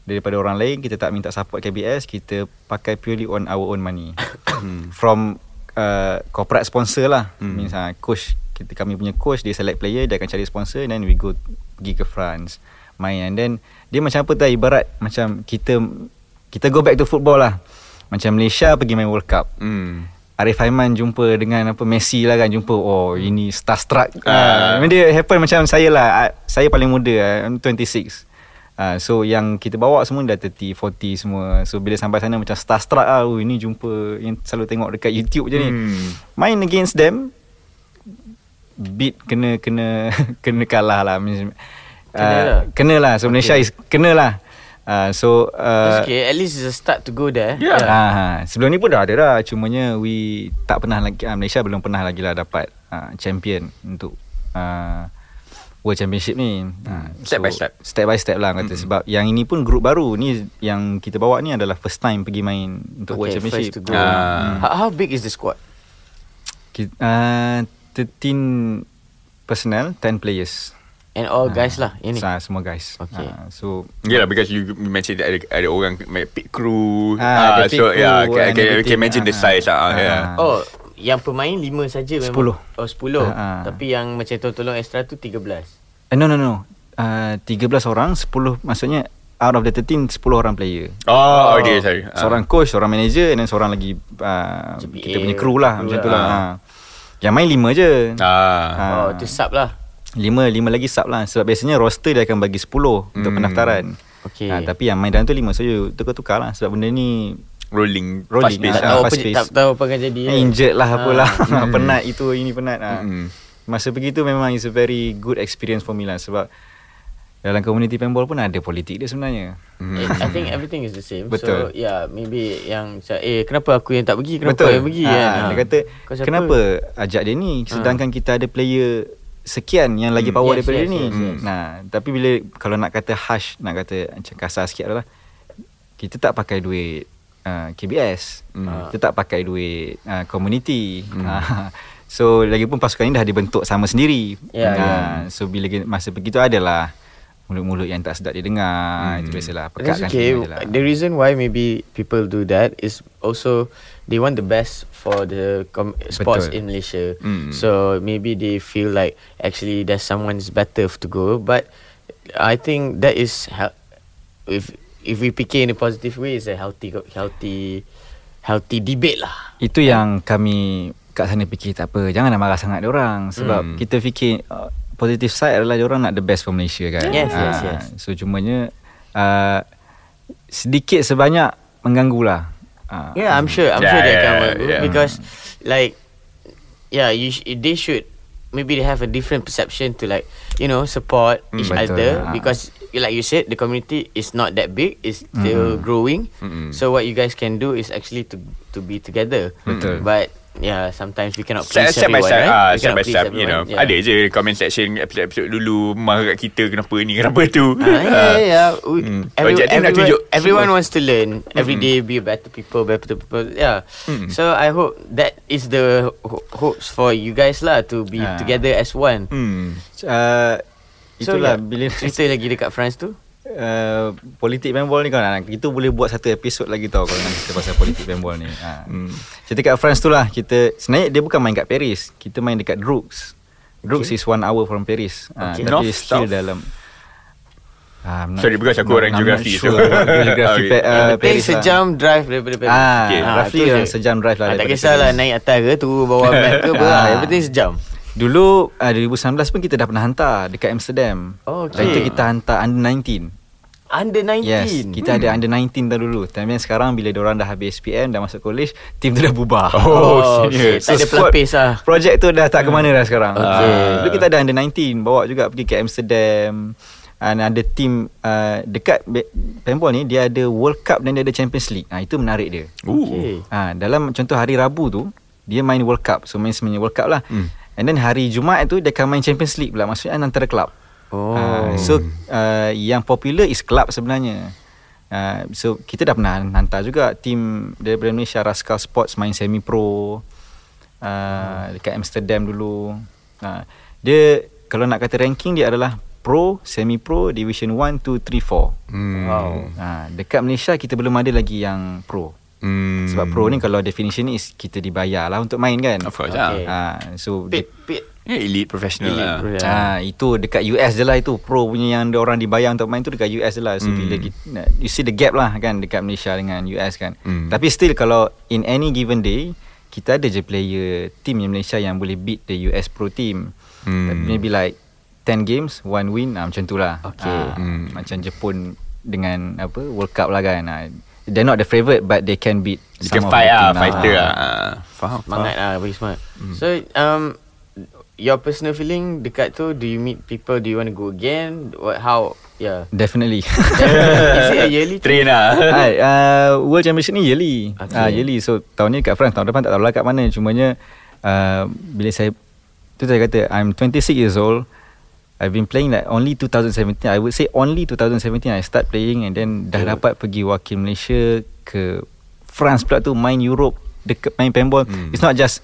C: daripada orang lain kita tak minta support KBS kita pakai purely on our own money
B: Hmm.
C: from uh, corporate sponsor lah
B: Hmm.
C: hmm. means uh, coach kita kami punya coach dia select player dia akan cari sponsor and then we go pergi ke France main and then dia macam apa tu ibarat macam kita kita go back to football lah macam Malaysia pergi main World Cup.
B: Hmm.
C: Arif Aiman jumpa dengan apa Messi lah kan jumpa oh ini starstruck.
B: Ah.
C: uh, dia happen macam saya lah. Ah, saya paling muda ah, I'm 26 Uh, so yang kita bawa semua dah 30, 40 semua. So bila sampai sana macam starstruck lah oh, Ini jumpa yang selalu tengok dekat YouTube je ni.
B: Hmm.
C: Main against them Beat kena kena kena kalah lah.
A: Kena lah.
C: Kena lah. So Malaysia is kena lah uh, So uh,
A: okay, at least it's a start to go there.
B: Yeah.
C: Ah, sebelum ni pun dah ada dah. Cumanya we tak pernah lagi ah, Malaysia belum pernah lagi lah dapat ah, champion untuk ah, World Championship ni. Ah,
B: Step by step.
C: Step by step lah kata sebab yang ini pun grup baru. Ni yang kita bawa ni adalah first time pergi main untuk World
A: Okay,
C: Championship.
A: first to go.
B: Ah.
A: How, how big is the squad?
C: Kita, uh, 13 personnel, 10 players.
A: And all guys lah ini.
C: Sa, semua guys.
A: Okay.
C: Ah, so
B: Yeah lah because you mentioned ada, ada orang pit crew.
C: Ah, ada pit
B: so
C: crew
B: yeah, can, can, can
C: everything.
B: imagine the
C: Ah,
B: size ah.
C: ah,
B: yeah.
C: ah.
A: Oh, yang pemain lima saja memang.
C: Sepuluh.
A: Oh, sepuluh.
C: Ah, ah.
A: Tapi yang macam tolong-tolong extra tu 13.
C: Eh, no no no. Uh, 13 orang, 10 maksudnya out of the 13 10 orang player.
B: Oh, okay, sorry. Ah.
C: Seorang coach, seorang manager and then seorang lagi uh,
A: GPA,
C: kita punya crew lah
A: crew
C: macam tu
A: lah.
C: lah. Ha. Yang main lima je.
B: Ah.
C: Ah.
A: Oh, tu sub lah.
C: Lima lima lagi sub lah sebab biasanya roster dia akan bagi 10 untuk
B: Hmm.
C: pendaftaran.
A: Okay.
C: Ha, tapi yang main dalam tu lima so you tukar-tukar lah sebab benda ni
B: Rolling,
C: Rolling,
B: fast pace.
A: tak
C: ah,
A: tahu apa
C: fast
A: je-
C: pace.
A: tak tahu apa akan jadi.
C: eh,
A: eh.
C: injured lah apalah
A: Ah.
C: penat itu ini penat ha.
B: Mm-mm.
C: Masa begitu memang is a very good experience for me lah sebab dalam community paintball pun ada politik dia sebenarnya.
B: Mm.
A: Eh, I think everything is the same.
C: Betul.
A: So, yeah, maybe yang eh, kenapa aku yang tak pergi? Kenapa
C: Betul.
A: yang pergi?
C: Ha,
A: kan?
C: Dia kata, kenapa ajak dia ni sedangkan kita ada player sekian yang lagi
A: Hmm.
C: power
A: Yes,
C: daripada
A: yes,
C: dia ni.
A: yes, yes.
C: Nah, tapi bila kalau nak kata harsh, nak kata macam kasar sikit adalah kita tak pakai duit uh, KBS.
B: Hmm.
C: Kita tak pakai duit uh, community. Uh, so lagipun pasukan ini dah dibentuk sama sendiri.
A: Ya,
C: Ah, so bila masa begitu adalah mulut-mulut yang tak sedap didengar. Itu biasalah
A: Hmm. That's
C: pekatkan
A: okay.
C: lah.
A: The reason why maybe people do that is also they want the best for the com- sports
C: Betul.
A: in Malaysia.
B: Mm.
A: So maybe they feel like actually there's someone is better to go. But I think that is hel- if if we pick it in a positive way, it's a healthy healthy healthy debate lah.
C: Itu yang kami kat sana fikir tak apa. Jangan nak marah sangat orang sebab
B: Hmm.
C: kita fikir uh, positive side adalah orang nak the best for Malaysia kan.
A: Yes, yes,
C: Ah,
A: yes.
C: So cumanya uh, sedikit sebanyak mengganggu lah. Ah,
A: Yeah, I'm sure. I'm
B: Yeah,
A: sure they
B: yeah,
A: can
B: yeah,
A: work
B: yeah.
A: because, like, yeah, you sh- they should maybe they have a different perception to like you know support
B: Mm,
A: each
C: betul.
A: other
C: Ah.
A: because like you said the community is not that big it's still growing
B: Mm-mm.
A: so what you guys can do is actually to to be together
C: Betul.
A: but yeah sometimes we cannot please
B: step by
A: everyone
B: step
A: right?
B: ah,
A: We
B: Step by step You know
A: everyone, yeah.
B: Ada je comment section Episode-episode dulu Marah kat kita Kenapa ni Kenapa tu
A: Ah, yeah, yeah, yeah. We,
B: Hmm.
A: every-
B: nak
A: everyone,
B: tunjuk
A: everyone wants to learn every day, be a better people, better people. Yeah.
B: Hmm.
A: So I hope that is the ho- hopes for you guys lah to be
C: Ah.
A: together as one.
B: Hmm.
C: uh,
A: So,
C: itulah
A: yeah,
C: bila
A: cerita lagi dekat France tu.
C: Uh, politik bembol ni kan kita boleh buat satu episod lagi tau kalau nak cerita pasal politik bembol ni. Ha.
B: Hmm.
C: Cerita kat France tu lah kita sebenarnya dia bukan main kat Paris. Kita main dekat Drux. Drux
A: Okay.
C: is one hour from Paris. Ha,
A: Okay.
C: tapi
B: North,
C: still
B: south?
C: dalam Ah, not-
B: Sorry, because aku orang geografi,
C: Sure
B: so-
C: geografi
B: Okay.
C: uh,
A: Uh,
C: Paris lah.
A: sejam drive daripada Paris.
C: Ah,
B: Okay.
C: roughly dalam
A: je.
C: sejam drive lah
A: Ah, tak kisahlah naik atas ke tu bawa map ke apa.
C: Ah.
A: Yang penting sejam.
C: Dulu uh, 2019 pun kita dah pernah hantar dekat Amsterdam.
A: Oh, okay.
C: Time tu kita hantar under 19.
A: Under 19.
C: Yes, kita
A: Hmm.
C: ada under 19 dah dulu. Tapi sekarang bila diorang dah habis SPM dah masuk college, team tu dah bubar.
B: Oh,
A: okay.
B: serious.
A: Tak ada pelapis lah.
C: Projek tu dah tak ke mana dah sekarang.
A: Okay.
C: Ah. Dulu kita ada under 19, bawa juga pergi ke Amsterdam. And ada team uh, dekat Pembol ni dia ada World Cup dan dia ada Champions League. Ah itu menarik dia.
A: Okay.
C: Ha, dalam contoh hari Rabu tu dia main World Cup. So main semuanya World Cup lah.
B: Hmm.
C: And then hari Jumaat tu dia akan main Champions League pula. Maksudnya antara kelab.
A: Oh.
C: Ah, so uh, yang popular is club sebenarnya. Uh, so kita dah pernah hantar juga tim daripada Malaysia Rascal Sports main semi pro uh, dekat Amsterdam dulu. Uh, dia kalau nak kata ranking dia adalah pro, semi pro, division 1, 2, 3, 4.
B: Hmm.
A: Wow.
C: Uh, dekat Malaysia kita belum ada lagi yang pro.
B: Hmm.
C: Sebab pro ni kalau definition ni is kita dibayar lah untuk main kan.
B: Of course
A: Okay.
B: lah
C: Ah, so
A: Pit, pit.
B: yeah, Elite professional
A: Elite
B: lah
A: professional.
C: Ah itu dekat US je lah itu pro punya yang orang dibayar untuk main tu dekat US je lah. So
B: Hmm.
C: bila kita, you see the gap lah kan dekat Malaysia dengan US kan.
B: Hmm.
C: Tapi still kalau in any given day kita ada je player team yang Malaysia yang boleh beat the US pro team.
B: Hmm.
C: Maybe like 10 games one win ah, macam tu lah.
A: Okay.
C: Ah,
B: Hmm.
C: Macam Jepun dengan apa World Cup lah kan. Ah, they're not the favourite but they can beat
B: You
C: some
B: can
C: of
B: fight
C: the
B: lah
C: team
B: Fighter
C: Ah.
B: lah Ah, Faham
A: Semangat lah Very smart So um Your personal feeling Dekat tu Do you meet people Do you want to go again What How Yeah
C: Definitely.
A: Is it a yearly?
B: Train lah
C: Hai, uh, World Championship ni yearly.
A: Okay.
C: Okay. Uh, yearly. So tahun ni kat France, tahun depan tak tahu lah kat mana. Cumanya uh, bila saya tu saya kata I'm 26 years old. I've been playing like only 2017. I would say only 2017 I start playing and then dah
A: Oh.
C: dapat pergi wakil Malaysia ke France pula tu main Europe dekat main paintball.
B: Hmm.
C: It's not just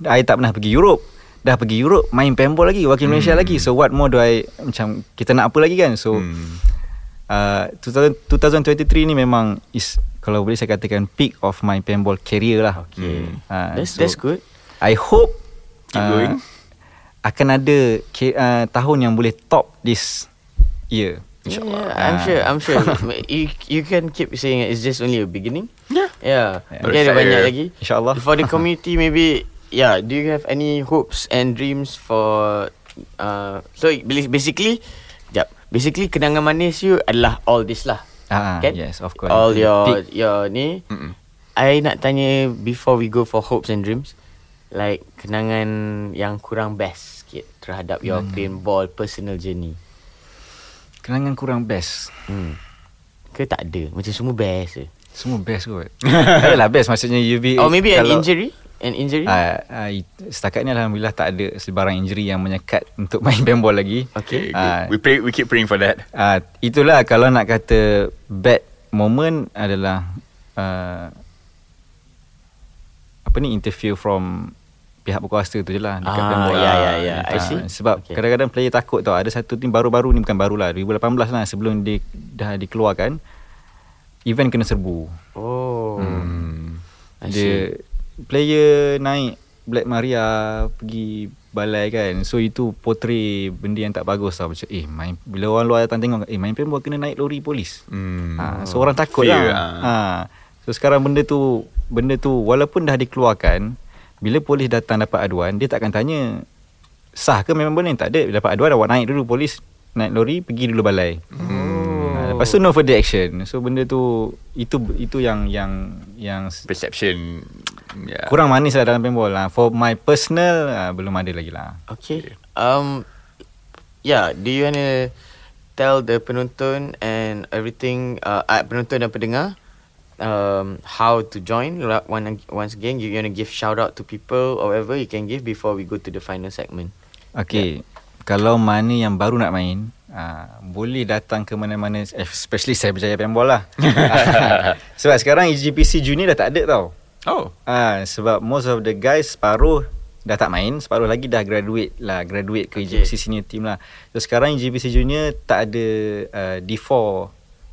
C: I tak pernah pergi Europe. Dah pergi Europe main paintball lagi wakil Malaysia
B: Hmm.
C: lagi. So what more do I macam kita nak apa lagi kan? So
B: Hmm.
C: uh, 2000, 2023 ni memang is kalau boleh saya katakan peak of my paintball career lah.
A: Okay
C: Uh,
A: That's
C: so
A: that's good
C: I hope
B: Keep going.
C: Akan ada ke, uh, tahun yang boleh top this year.
A: Yeah, I'm
C: Ah.
A: sure I'm sure you, you can keep saying it. It's just only a beginning
B: Yeah
A: Yeah
C: Yeah.
A: Mungkin ada banyak lagi
C: InsyaAllah.
A: For the community maybe Yeah Do you have any hopes and dreams for uh, So basically Sekejap Basically kenangan manis you adalah all this lah
C: Ah,
A: Kan?
C: yes, of course.
A: All your
C: Peak.
A: your ni
B: Mm-mm.
A: I nak tanya before we go for hopes and dreams like kenangan yang kurang best sikit terhadap your
C: Hmm.
A: paintball personal journey.
C: Kenangan kurang best.
A: Hmm. Ke tak ada? Macam semua best je.
C: Semua best kot. Adalah best maksudnya you be
A: Or maybe an
C: kalau-
A: injury? an injury?
C: Uh, uh, setakat ni Alhamdulillah tak ada sebarang injury yang menyekat untuk main paintball lagi.
A: Okay.
B: Okay, good. we pray, we keep praying for that.
C: Uh, itulah kalau nak kata bad moment adalah uh, apa ni interview from pihak berkuasa tu je lah dekat
A: Ah,
C: paintball.
A: ya, ya, ya. I see.
C: Sebab
A: Okay.
C: kadang-kadang player takut tau. Ada satu tim baru-baru ni bukan barulah 2018 lah sebelum dia dah dikeluarkan event kena serbu.
A: Oh.
B: Hmm.
C: Dia player naik Black Maria pergi balai kan. So itu portray benda yang tak bagus tau. Macam eh main bila orang luar datang tengok eh main paintball kena naik lori polis.
B: Hmm.
C: Ha, so orang takut
B: Fear,
C: lah. Ha. So sekarang benda tu benda tu walaupun dah dikeluarkan bila polis datang dapat aduan dia takkan tanya sah ke memang boleh tak ada dapat aduan awak naik dulu polis naik lori pergi dulu balai.
A: Oh.
C: Ha, lepas tu no further action. So benda tu itu itu yang yang yang
B: Perception. Yeah.
C: kurang manis lah dalam paintball lah. For my personal uh, belum ada lagi lah.
A: Okay. Um, yeah. Do you wanna tell the penonton and everything, uh, uh, penonton dan pendengar, um, how to join? Once again, you wanna give shout out to people or whatever you can give before we go to the final segment.
C: Okay. Kalau mana yang baru nak main, uh, boleh datang ke mana-mana especially saya berjaya paintball lah. Sebab sekarang EGPC Junior dah tak ada tau.
B: Oh.
C: Ah, sebab most of the guys separuh dah tak main, separuh lagi dah graduate lah, graduate ke
A: Okay.
C: EGPC senior team lah. So sekarang EGPC junior tak ada uh, D4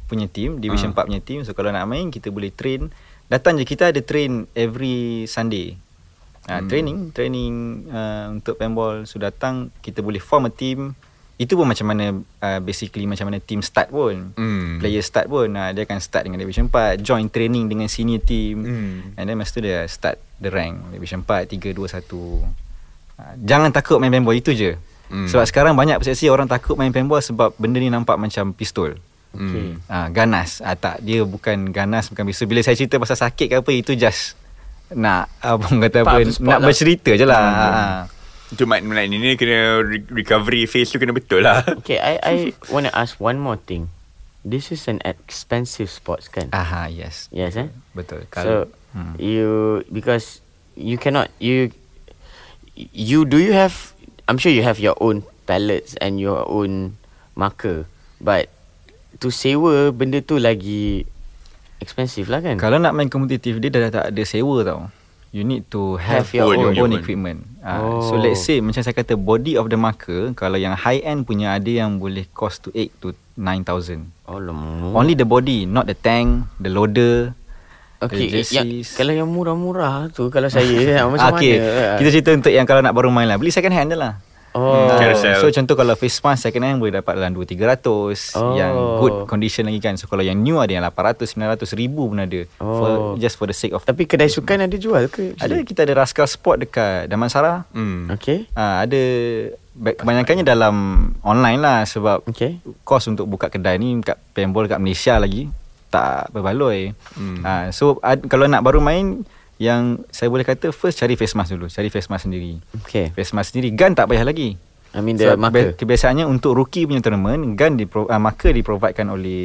C: punya team, division
B: Hmm.
C: 4 punya team. So kalau nak main kita boleh train. Datang je kita ada train every Sunday. Uh,
B: Hmm.
C: training, training uh, untuk paintball. So datang kita boleh form a team. Itu pun macam mana uh, basically macam mana team start pun.
B: Hmm.
C: Player start pun uh, Dia akan start dengan Division 4 Join training dengan senior team
B: Hmm.
C: And then lepas tu dia start the rank Division 4, 3, 2, 1 uh, Jangan takut main paintball Itu je
B: Hmm.
C: Sebab sekarang banyak persepsi Orang takut main paintball Sebab benda ni nampak macam pistol
A: Okay.
B: Hmm.
C: uh, Ganas uh, Tak Dia bukan ganas Bukan pistol Bila saya cerita pasal sakit ke apa Itu just Nak Apa orang kata apa Nak
A: lah.
C: bercerita je lah
B: Hmm.
C: uh,
B: Itu makna ni ni kena re- recovery phase tu kena betul lah.
A: Okay, I I wanna ask one more thing. This is an expensive sports, kan?
C: Aha, yes
A: Yes, eh?
C: Betul
A: So
C: Kalau hmm.
A: you because you cannot you you do you have I'm sure you have your own palettes and your own marker but to sewa benda tu lagi expensive lah kan
C: Kalau nak main kompetitif Dia dah tak ada sewa tau You need to have,
A: Have your
B: own.
C: own,
B: own.
C: equipment
A: Oh.
C: oh. So let's say Macam saya kata Body of the marker Kalau yang high end punya Ada yang boleh cost to 8 to 9,000
A: oh
C: Only the body Not the tank The loader
A: okay yang,
C: jerseys.
A: kalau yang murah-murah tu kalau saya macam
C: okay.
A: mana
C: Kita cerita untuk yang Kalau nak baru main lah Beli second hand je lah
A: oh
C: Ah,
B: Carousel.
C: So contoh kalau face mask second hand boleh dapat dalam 2-300
A: Oh.
C: Yang good condition lagi kan So kalau yang new ada yang 800, 900, 1000 pun ada for,
A: Oh.
C: Just for the sake of
A: tapi kedai sukan ada jual ke
C: Ada kita ada Rascal Sport dekat Damansara
B: Hmm.
A: okay
C: Ha, ada ba- kebanyakannya dalam online lah sebab
A: okay
C: kos untuk buka kedai ni kat paintball kat Malaysia lagi tak berbaloi.
B: Hmm.
C: Ha, so ad, kalau nak baru main yang saya boleh kata first cari face mask dulu, cari face mask sendiri.
A: okay
C: Face mask sendiri gun tak payah lagi.
A: I mean the
C: Sebab
A: marker.
C: kebiasaannya untuk rookie punya tournament gun di uh, marker diprovidekan oleh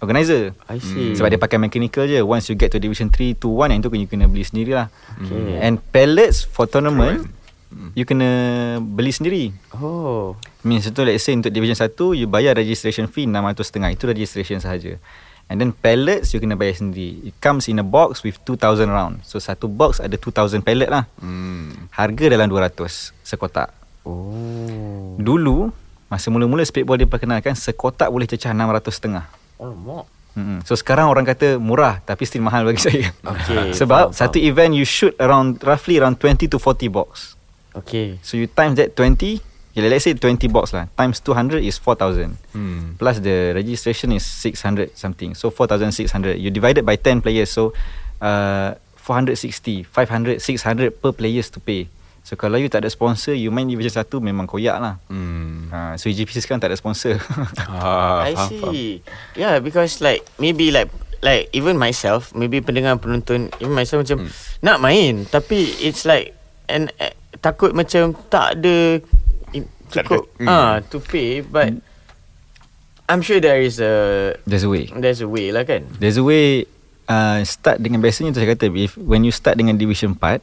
C: organizer.
A: I see.
C: Sebab dia pakai mechanical je. Once you get to division 3 to 1 Yang tu you kena beli sendiri lah.
A: Okay.
C: And pellets for tournament
B: Hmm.
C: You kena beli sendiri.
A: Oh.
C: Means tu let's say Untuk division 1 You bayar registration fee RM600 Itu registration sahaja And then pellets You kena bayar sendiri It comes in a box With 2000 round So satu box ada 2000 pellet lah
B: Hmm.
C: Harga dalam 200 Sekotak
A: oh
C: Dulu Masa mula-mula speedball diperkenalkan Sekotak boleh cecah 600 setengah
A: oh
C: Hmm. So sekarang orang kata murah tapi still mahal bagi saya.
A: Okay,
C: Sebab
A: faham,
C: satu
A: faham.
C: event you shoot around roughly around 20 to 40 box.
A: okay
C: So you times that 20, yeah, let's say 20 box lah. Times 200 is 4000.
B: Hmm.
C: Plus the registration is 600 something. So 4600. You divided by 10 players so uh 460, 500, 600 per players to pay. So kalau you tak ada sponsor, you main division 1 memang koyak lah.
B: Hmm.
C: Ha, so EGPC sekarang tak ada sponsor.
B: Ah,
A: I
B: faham,
A: see.
B: faham.
A: Yeah, because like maybe like like even myself, maybe pendengar penonton, even myself macam
B: Hmm.
A: nak main tapi it's like and uh, takut macam tak ada cukup
B: ada,
A: ah
B: hmm.
A: to pay but I'm sure there is a
C: There's a way.
A: there's a way lah kan.
C: There's a way uh, Start dengan biasanya tu saya kata if, When you start dengan division 4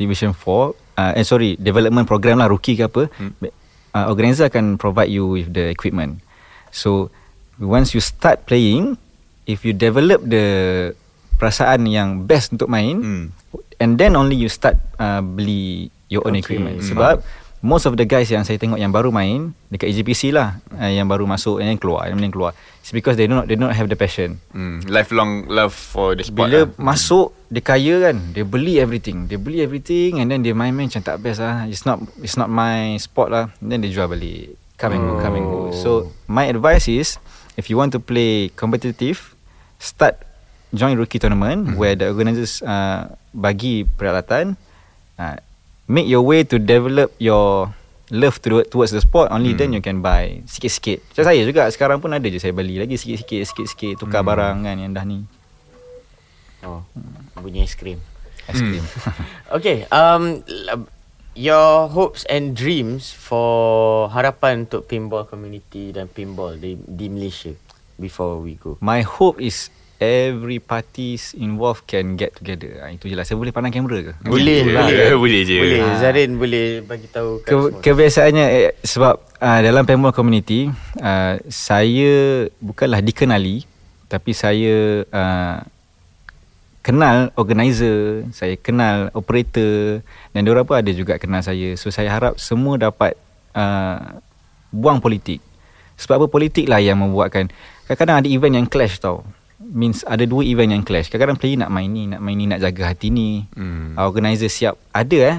C: Division 4 uh, Eh sorry Development program lah Rookie ke apa hmm. uh, Organizer akan provide you With the equipment So Once you start playing If you develop the Perasaan yang best untuk main
B: Hmm.
C: And then only you start uh, Beli Your own
A: Okay.
C: equipment
B: Hmm.
C: Most of the guys yang saya tengok Yang baru main Dekat EGPC lah uh, Yang baru masuk And then keluar And then keluar. It's because they do not They do not have the passion.
B: Hmm. Lifelong love for the sport
C: bila
B: lah.
C: masuk dia kaya kan dia beli everything. Dia beli everything and then dia main-main macam tak best lah. It's not it's not my sport lah. And then dia jual balik. Come and go come and go. So my advice is if you want to play competitive start join rookie tournament where the organisers uh, bagi peralatan. Uh, make your way to develop your love to, towards the sport only then you can buy sikit-sikit. Macam saya juga sekarang pun ada je saya beli lagi sikit-sikit sikit-sikit tukar barang kan yang dah ni.
A: Oh, bunyi aiskrim.
C: aiskrim
A: Okay, um, your hopes and dreams for harapan untuk pinball community dan pinball di, di Malaysia before we go.
C: My hope is every parties involved can get together. Ha, itu je lah. Saya boleh pandang kamera ke?
A: Boleh,
B: Boleh,
A: boleh.
B: boleh je.
A: Boleh,
C: Ah.
A: Zarin boleh bagi tahu kat
C: Ke,
A: semua.
C: kebiasaannya eh, sebab uh, dalam pinball community uh, saya bukanlah dikenali tapi saya uh, kenal organizer, saya kenal operator dan diorang pun ada juga kenal saya. So saya harap semua dapat uh, buang politik. Sebab apa politik lah yang membuatkan kadang-kadang ada event yang clash tau. Means ada dua event yang clash. Kadang-kadang player nak main ni, nak main ni, nak jaga hati ni.
B: Hmm.
C: Organizer siap. Ada eh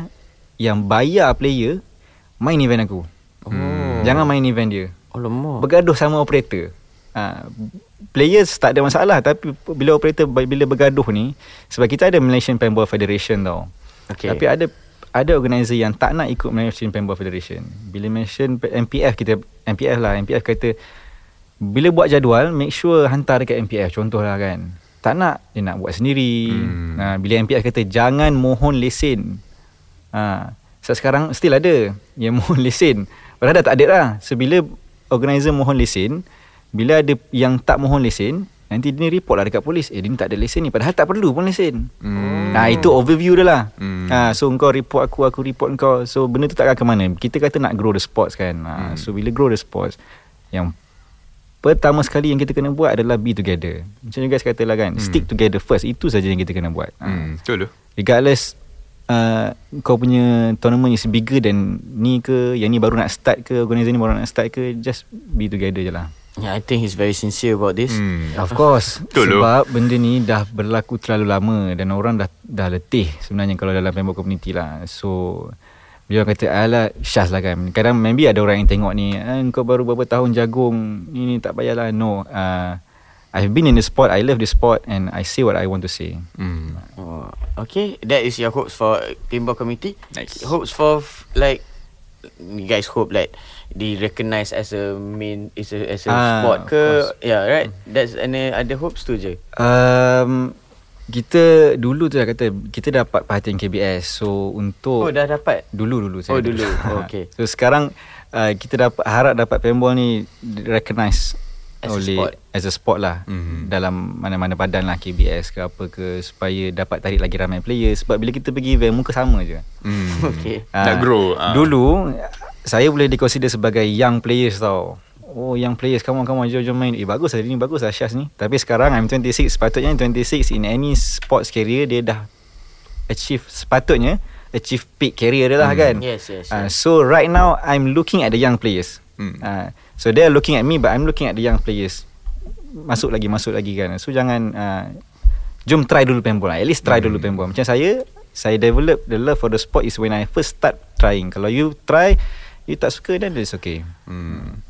C: yang bayar player main event aku.
A: Oh.
C: Jangan main event dia.
A: Alamak.
C: Bergaduh sama operator. Uh, players tak ada masalah tapi bila operator bila bergaduh ni sebab kita ada Malaysian Paintball Federation tau.
A: Okay.
C: Tapi ada ada organizer yang tak nak ikut Malaysian Paintball Federation. Bila mention MPF kita MPF lah, MPF kata bila buat jadual make sure hantar dekat MPF contohlah kan. Tak nak dia nak buat sendiri.
B: Hmm.
C: Ha, bila MPF kata jangan mohon lesen. Ha, so sekarang still ada yang mohon lesen. Padahal dah tak ada lah. So bila organizer mohon lesen, bila ada yang tak mohon lesen, nanti dia ni report lah dekat polis. Eh dia ni tak ada lesen ni. Padahal tak perlu pun lesen.
B: Hmm.
C: Nah itu overview dia lah.
B: Hmm.
C: Ha, so kau report aku, aku report kau. So benda tu tak akan ke mana. Kita kata nak grow the sports kan. Ha,
B: Hmm.
C: So bila grow the sports, yang pertama sekali yang kita kena buat adalah be together. Macam you guys katalah kan,
B: Hmm.
C: stick together first. Itu saja yang kita kena buat. Ha.
B: Hmm. Betul tu.
C: Regardless uh, kau punya tournament is bigger than ni ke, yang ni baru nak start ke, organizer ni baru nak start ke, just be together je lah.
A: Yeah, I think he's very sincere about this.
B: Hmm.
C: Of course
B: Betul tu.
C: Sebab benda ni dah berlaku terlalu lama Dan orang dah dah letih sebenarnya Kalau dalam pembok community lah So Bila orang kata Alah Syaz lah kan Kadang maybe ada orang yang tengok ni eh, Kau baru berapa tahun jagung Ini tak payahlah No uh, I've been in the sport I love the sport And I say what I want to say
B: Hmm.
A: Oh, okay, that is your hopes for pinball community.
B: Nice.
A: Hopes for f- like you guys hope like they recognise as a main is a as a
C: Ah,
A: sport ke? Yeah, right. That's any other hopes tu je.
C: um, Kita dulu tu dah kata Kita dapat perhatian KBS So untuk
A: Oh, dah dapat.
C: Dulu-dulu
A: Oh, dulu. Oh, okay.
C: So sekarang uh, Kita dapat Harap dapat paintball ni Recognize
A: As a
C: oleh
A: sport.
C: As a sport lah
B: Mhm.
C: Dalam mana-mana badan lah KBS ke apa ke Supaya dapat tarik lagi ramai player Sebab bila kita pergi event Muka sama je
B: Hmm.
A: Okay.
B: Nak
C: Ah,
B: grow. ah.
C: Dulu Saya boleh diconsider sebagai Young players tau Oh young players Come on come on Jom jom main. Eh bagus lah Dia ni bagus lah Syaz ni. Tapi sekarang I'm 26 Sepatutnya 26 In any sports career Dia dah Achieve Sepatutnya Achieve peak career dia lah
B: Hmm.
C: kan?
A: Yes, yes,
C: Ah,
A: yes.
C: So right now I'm looking at the young players.
B: Hmm.
C: Ah, So they're looking at me But I'm looking at the young players. Masuk lagi Masuk lagi kan? So jangan uh, Jom try dulu paintball lah. At least try dulu paintball Macam saya Saya develop the love for the sport Is when I first start trying. Kalau you try You tak suka Then it's okay.
B: Hmm.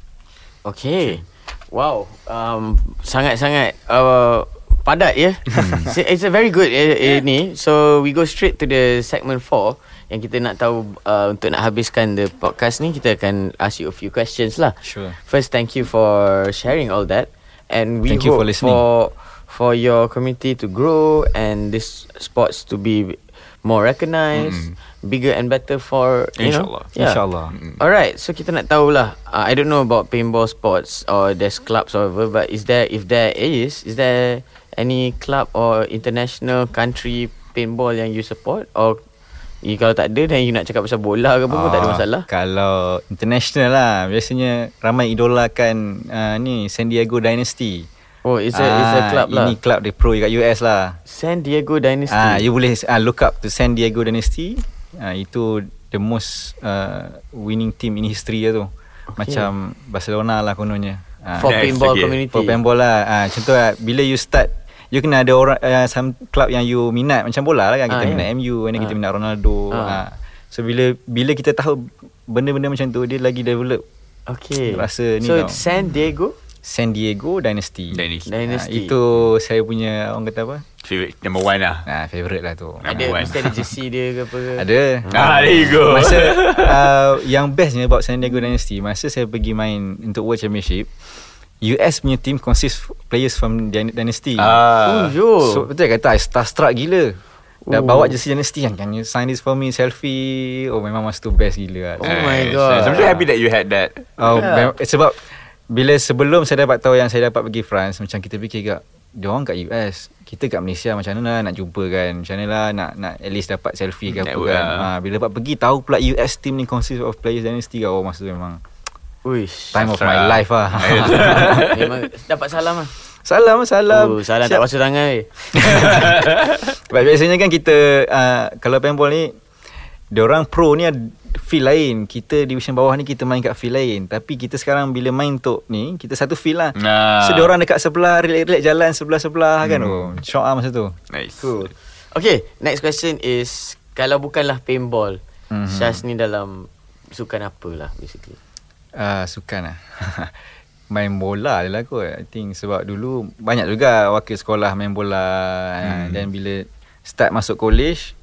A: Okay. Wow. Um, sangat-sangat uh, padat ya. So, It's a very good uh, uh, ni. So we go straight to the segment 4 yang kita nak tahu uh, untuk nak habiskan the podcast ni kita akan ask you a few questions lah.
C: Sure.
A: First thank you for sharing all that and we
C: Thank you
A: hope
C: for listening.
A: for for your community to grow and this sports to be more recognized, bigger and better for you
B: InsyaAllah.
A: know. Yeah.
C: InsyaAllah.
A: Alright, so kita nak tahulah. Uh, I don't know about paintball sports or there's clubs or whatever, but is there if there is, is there any club or international country paintball yang you support or You kalau tak ada Dan you nak cakap pasal bola ke apa pun Tak ada
C: Ah,
A: masalah
C: Kalau international lah Biasanya ramai idolakan uh, ni San Diego Dynasty
A: Oh it's a, it's a
C: Ah,
A: club lah
C: Ini club dia pro kat US lah
A: San Diego Dynasty
C: Ah, you boleh uh, look up to San Diego Dynasty. Ah, itu the most uh, winning team in history lah tu. Macam Barcelona lah kononnya. Ah,
A: For
B: Nice, okay.
A: community
C: for paintball lah. Ah, contoh lah, bila you start You kena ada orang uh, some club yang you minat macam bola lah kan kita
A: Ah,
C: minat
A: ya.
C: MU and then kita
A: Ah.
C: minat Ronaldo.
A: Ah.
C: Ah. So bila bila kita tahu benda-benda macam tu dia lagi develop
A: Okay
C: Rasa ni
A: So
C: tau.
A: it's San Diego
C: San Diego Dynasty.
B: Dynasty.
C: Ah,
A: Dynasty
C: itu saya punya orang kata apa?
B: Favorite number one lah.
C: Nah, favorite lah tu.
A: Ada
B: one.
A: Mesti ada jersey dia ke apa ke
C: Ada.
B: Ah, there you go.
C: Masa uh, yang bestnya about San Diego Dynasty, masa saya pergi main untuk World Championship, US punya team consist players from Dyn- Dynasty.
B: Ah.
A: Oh yo
C: So betul kata I starstruck gila. Dah
A: Oh.
C: bawa jersey Dynasty kan Can you sign this for me Selfie Oh memang masa tu best gila
A: Oh
C: lah.
A: my
B: Nice.
A: God.
B: I'm so happy that you had that.
C: Oh,
A: Yeah.
C: yeah. Sebab Bila sebelum saya dapat tahu Yang saya dapat pergi France Macam kita fikir kat Diorang kat US Kita kat Malaysia Macam mana lah nak jumpa kan? Macam mana lah nak, nak at least dapat selfie ke apa kan?
B: lah.
C: ha, Bila dapat pergi Tahu pula US team ni consist of players dynasty kan Oh masa tu memang.
A: Uish.
C: Time of my life lah.
A: Memang dapat salam lah.
C: Salam salam.
A: Oh, salam tak
C: Siap.
A: basuh tangan eh.
C: Biasanya kan kita uh, Kalau paintball ni Diorang pro ni ada feel lain Kita division bawah ni Kita main kat feel lain Tapi kita sekarang Bila main untuk ni Kita satu feel lah
B: Nah.
C: So diorang dekat sebelah Relax-relax jalan Sebelah-sebelah kan
B: Hmm.
C: Oh shock lah masa tu
B: Nice.
A: Cool Okay Next question is Kalau bukanlah paintball
C: Mhm.
A: Syaz ni dalam Sukan apa lah basically
C: uh, Sukan lah Main bola je lah kot I think sebab dulu Banyak juga wakil sekolah main bola hmm. Dan bila Start masuk college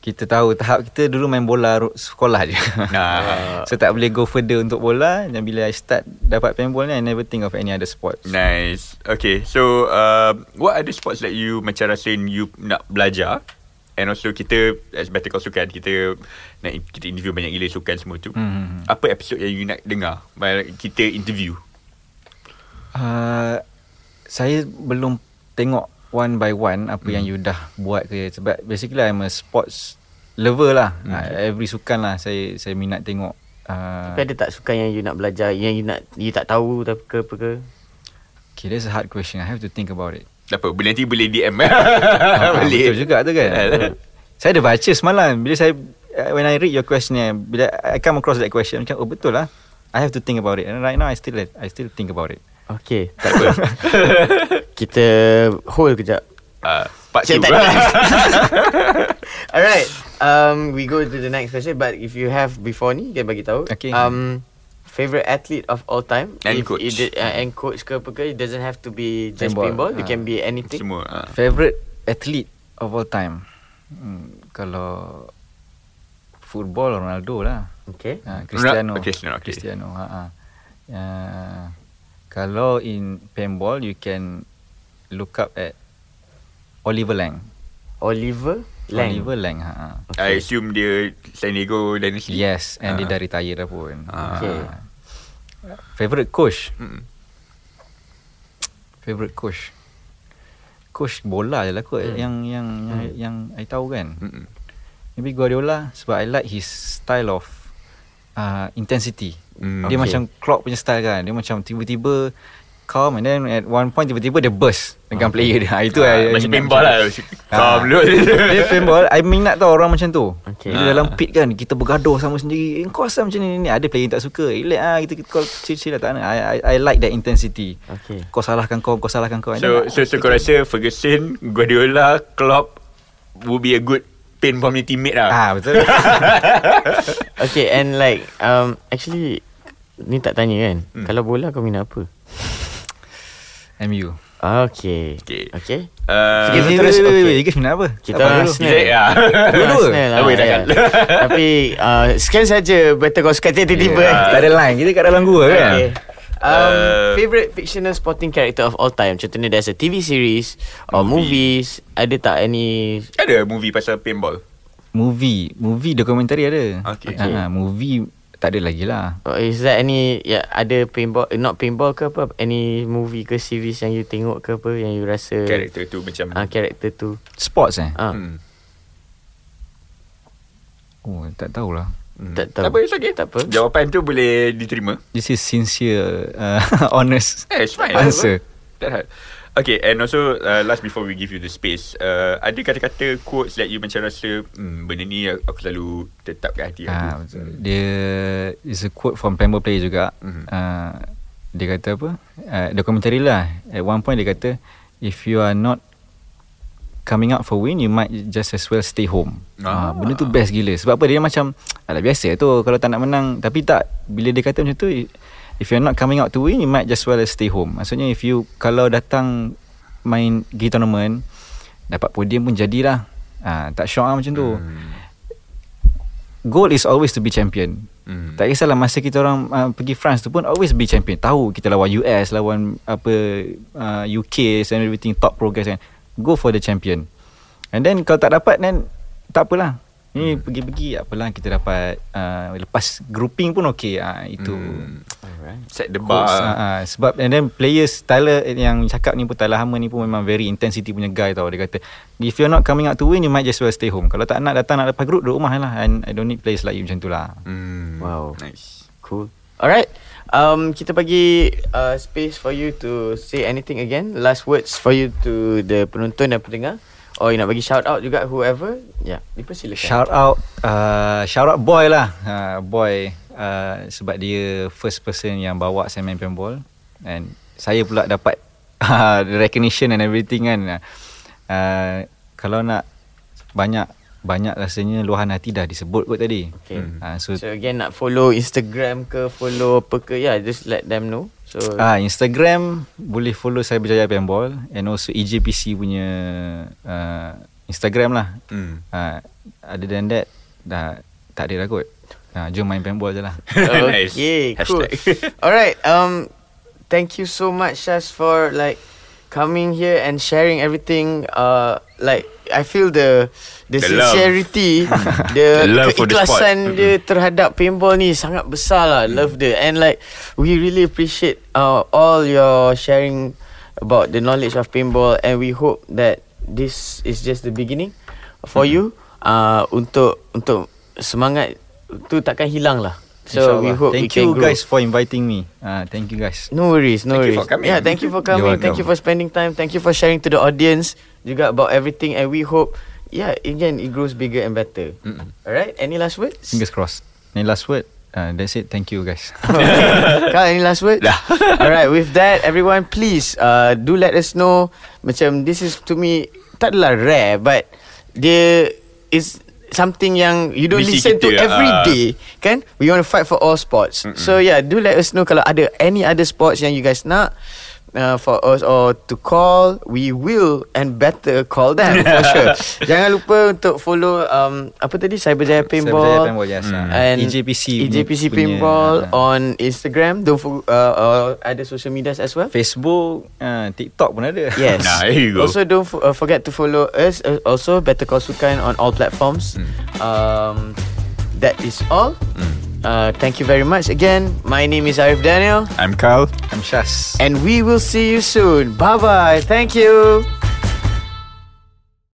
C: Kita tahu tahap kita dulu main bola sekolah je
B: Nah.
C: So tak boleh go further untuk bola Dan bila I start dapat paintball ni I never think of any other sports
B: Nice. Okay, so uh, what other sports that you macam rasa you nak belajar? And also kita as Better Call Sukan kita nak kita interview banyak gila sukan semua tu.
C: Hmm.
B: Apa episod yang you nak dengar? Kita interview.
C: uh, Saya belum tengok one by one Apa
B: Hmm.
C: yang you dah buat ke. Sebab basically I'm a sports lover lah.
B: Hmm.
C: uh, Every sukan lah saya saya minat tengok uh,
A: Tapi ada tak sukan yang you nak belajar Yang you nak You tak tahu tak ke apa ke?
C: Okay that's a hard question. I have to think about it.
B: Tak apa, boleh nanti boleh DM.
C: Ah,
B: boleh.
C: Betul juga tu kan. Saya ada baca semalam Bila saya uh, When I read your question ni, Bila I come across that question Macam oh betul lah. I have to think about it. And right now I still I still think about it
A: Okay Tak apa Kita Hold kejap
B: Uh, part
A: Cik
B: 2.
A: tak Alright um, We go to the next question But if you have Before ni Kita bagi tahu
C: Okay.
A: um, Favorite athlete of all time
B: And
A: if
B: coach.
A: it, uh, And coach ke apa ke It doesn't have to be Just paintball,
C: Paintball.
A: It
C: Ah.
A: can be anything
B: Semua. Uh.
C: Favorite athlete of all time hmm, Kalau Football Ronaldo lah
A: Okay
C: ha, Cristiano
B: Cristiano, okay.
C: Cristiano ha, ha. Uh, Kalau in paintball You can Look up at Oliver Lang
A: Oliver Lang
C: Oliver Lang ha, ha.
B: I assume dia San Diego Dynasty.
C: Yes And dia
B: Ah.
C: dah retire dah pun
B: Ah.
A: Okay.
C: Favorite coach
B: Mm.
C: Favorite coach Coach bola je lah kot
A: Hmm.
C: Yang Yang Yang, yang I tahu kan
B: Mm-mm.
C: Maybe Guardiola Sebab I like his style of uh, Intensity.
B: Mm,
C: Dia
A: okay.
C: macam Klopp punya style kan. Dia macam tiba-tiba Calm and then At one point tiba-tiba Dia burst Dengan player dia. Itu
B: Ah,
C: I-
B: Macam
C: minat
B: paintball lah. Calm
C: Ah.
B: dulu.
C: Dia paintball. I minat tau orang macam tu.
A: Okay.
C: Bila dalam pit kan Kita bergaduh sama sendiri. Eh, Kau asal macam ni, ni Ada player yang tak suka. Relax lah Kita, kita call chill-chill lah. Tak nak. I, I, I like that intensity.
A: Okay.
C: Kau salahkan kau Kau salahkan kau.
B: So, so, so kau rasa Ferguson, Guardiola, Klopp would be a good paintball punya teammate lah.
C: Ah betul
A: Okay and like um, Actually Ni tak tanya kan
B: Hmm.
A: Kalau bola kau minat apa
C: MU
A: Okay
B: Okay.
A: Okay
B: Uh,
A: terus,
C: wait,
A: okay.
C: wait, Igas minat apa?
A: Kita
C: Apa?
A: Arsenal.
B: Kita ya.
C: Dua-dua?
A: Arsenal lah, ya.
B: kan.
A: Tapi uh, Sekian saja Better kau suka tiba-tiba
B: Yeah.
C: Tak ada line Kita kat dalam gua kan
A: Okay. Um,
B: Uh,
A: favorite fictional sporting character of all time Contohnya there's a TV series Or
B: Movie.
A: movies Ada tak any
B: Ada movie pasal paintball.
C: Movie Movie dokumentari ada
B: Okay.
C: Ah, Movie Tak ada lagi lah
A: or Is there any ya, Ada paintball eh, Not paintball ke apa Any movie ke series Yang you tengok ke apa Yang you rasa
B: Karakter tu macam
A: uh, Karakter tu
C: Sports eh
A: uh.
B: hmm.
C: Oh, tak tahulah.
A: Hmm. Tak tahu.
B: Tak apa, it's okay.
A: Tak apa.
B: Jawapan tu boleh diterima.
C: This is sincere, uh, honest
B: Eh, it's fine.
C: answer.
B: Hard. Okay, and also uh, last before we give you the space, uh, ada kata-kata quotes that you macam rasa, hmm, benda ni aku selalu tetap kat hati
C: Ah,
B: aku.
C: betul. Dia is a quote from Pembo player juga.
B: Mhm.
C: Uh, dia kata apa? Uh, dokumentari lah. At one point dia kata, if you are not coming out for win, you might just as well stay home.
B: Ah.
C: Ah. benda tu best gila. Sebab apa? Dia macam, alah biasa tu kalau tak nak menang. Tapi tak, bila dia kata macam tu, if you're not coming out to win, you might just well as stay home. Maksudnya if you, kalau datang main pergi tournament, dapat podium pun jadilah. Ah, tak syok lah macam tu.
B: Hmm.
C: Goal is always to be champion.
B: Hmm.
C: Tak kisahlah masa kita orang uh, pergi France tu pun always be champion. Tahu kita lawan US, lawan apa uh, UK and everything top progress kan. Go for the champion. And then kalau tak dapat then tak apalah. Ni hmm. pergi-pergi apalah kita dapat uh, lepas grouping pun okey. Uh, itu
B: Hmm.
A: Alright.
B: Set the
C: Coach,
B: bar.
C: uh, uh, sebab and then players Tyler yang cakap ni pun Tyler Hammer ni pun memang very intensity punya guy tau dia kata if you're not coming out to win you might just well stay home kalau tak nak datang nak dapat group duduk rumah lah and I don't need players like you macam tu lah
B: Hmm.
A: Wow.
B: Nice.
A: Cool. Alright. Um, kita bagi uh, space for you to say anything again. Last words for you to the penonton dan pendengar. Or you nak bagi shout out juga whoever. Ya, yeah, dipersilakan.
C: Shout out uh, Shout out boy lah uh, Boy uh, Sebab dia First person yang bawa saya main paintball And Saya pula dapat uh, Recognition and everything kan uh, Kalau nak Banyak Banyak rasanya Luahan hati dah disebut kot tadi
A: Okay.
C: uh, So,
A: So again nak follow Instagram ke follow apa ke ya yeah, just let them know. So
C: Ah Instagram boleh follow saya berjaya paintball and also EJPC punya uh, Instagram lah.
B: Hmm.
C: Uh, other than that dah tak ada dah kot. Uh, jom main paintball je lah.
B: Nice.
A: Okay, cool. Alright, um, thank you so much, Shaz, for like coming here and sharing everything. Uh, like I feel the the,
B: The love.
A: sincerity, the,
B: The love
A: keikhlasan dia terhadap paintball ni sangat besar lah. Love dia and like we really appreciate uh, all your sharing about the knowledge of paintball and we hope that this is just the beginning for you uh, untuk untuk semangat tu takkan hilang lah. So we hope
C: Thank
A: we can
C: you
A: grow.
C: guys for inviting me. Uh, thank you guys.
A: No worries, no
B: Thank you
A: worries.
B: for coming.
A: Yeah, thank you for coming.
C: You're
A: Thank you for spending time. Thank you for sharing to the audience juga about everything and we hope yeah, again it grows bigger and better.
B: Mm-mm.
A: Alright, any last words?
C: Fingers crossed. Any last word? Uh, that's it. Thank you guys.
A: Kal, any last word?
B: Dah.
A: Alright, with that, everyone please uh, do let us know. Macam this is to me tak adalah rare, but dia is something yang you don't
B: Misi
A: listen to
B: kita,
A: every
B: ah.
A: day, kan? We want to fight for all sports.
B: Mm-mm.
A: So yeah, do let us know kalau ada any other sports yang you guys nak. Uh, for us or to call we will and better call them for sure jangan lupa untuk follow um, apa tadi Cyberjaya Paintball
C: Cyberjaya Paintball, yes.
B: Hmm.
C: Uh,
A: and
C: EJPC.
A: EJPC
C: punya-
A: Paintball
C: uh,
A: on Instagram. Don't for, uh, uh, ada social medias as well.
C: Facebook, uh, TikTok pun ada.
A: Yes.
B: Nah, there you go.
A: Also, don't f- uh, forget to follow us. Uh, also, Better Call Sukan on all platforms.
B: Hmm.
A: Um, that is all.
B: Hmm.
A: Uh, thank you very much again. My name is Arif Daniel,
B: I'm Carl.
C: I'm Shaz.
A: and we will see you soon. Bye bye. Thank you.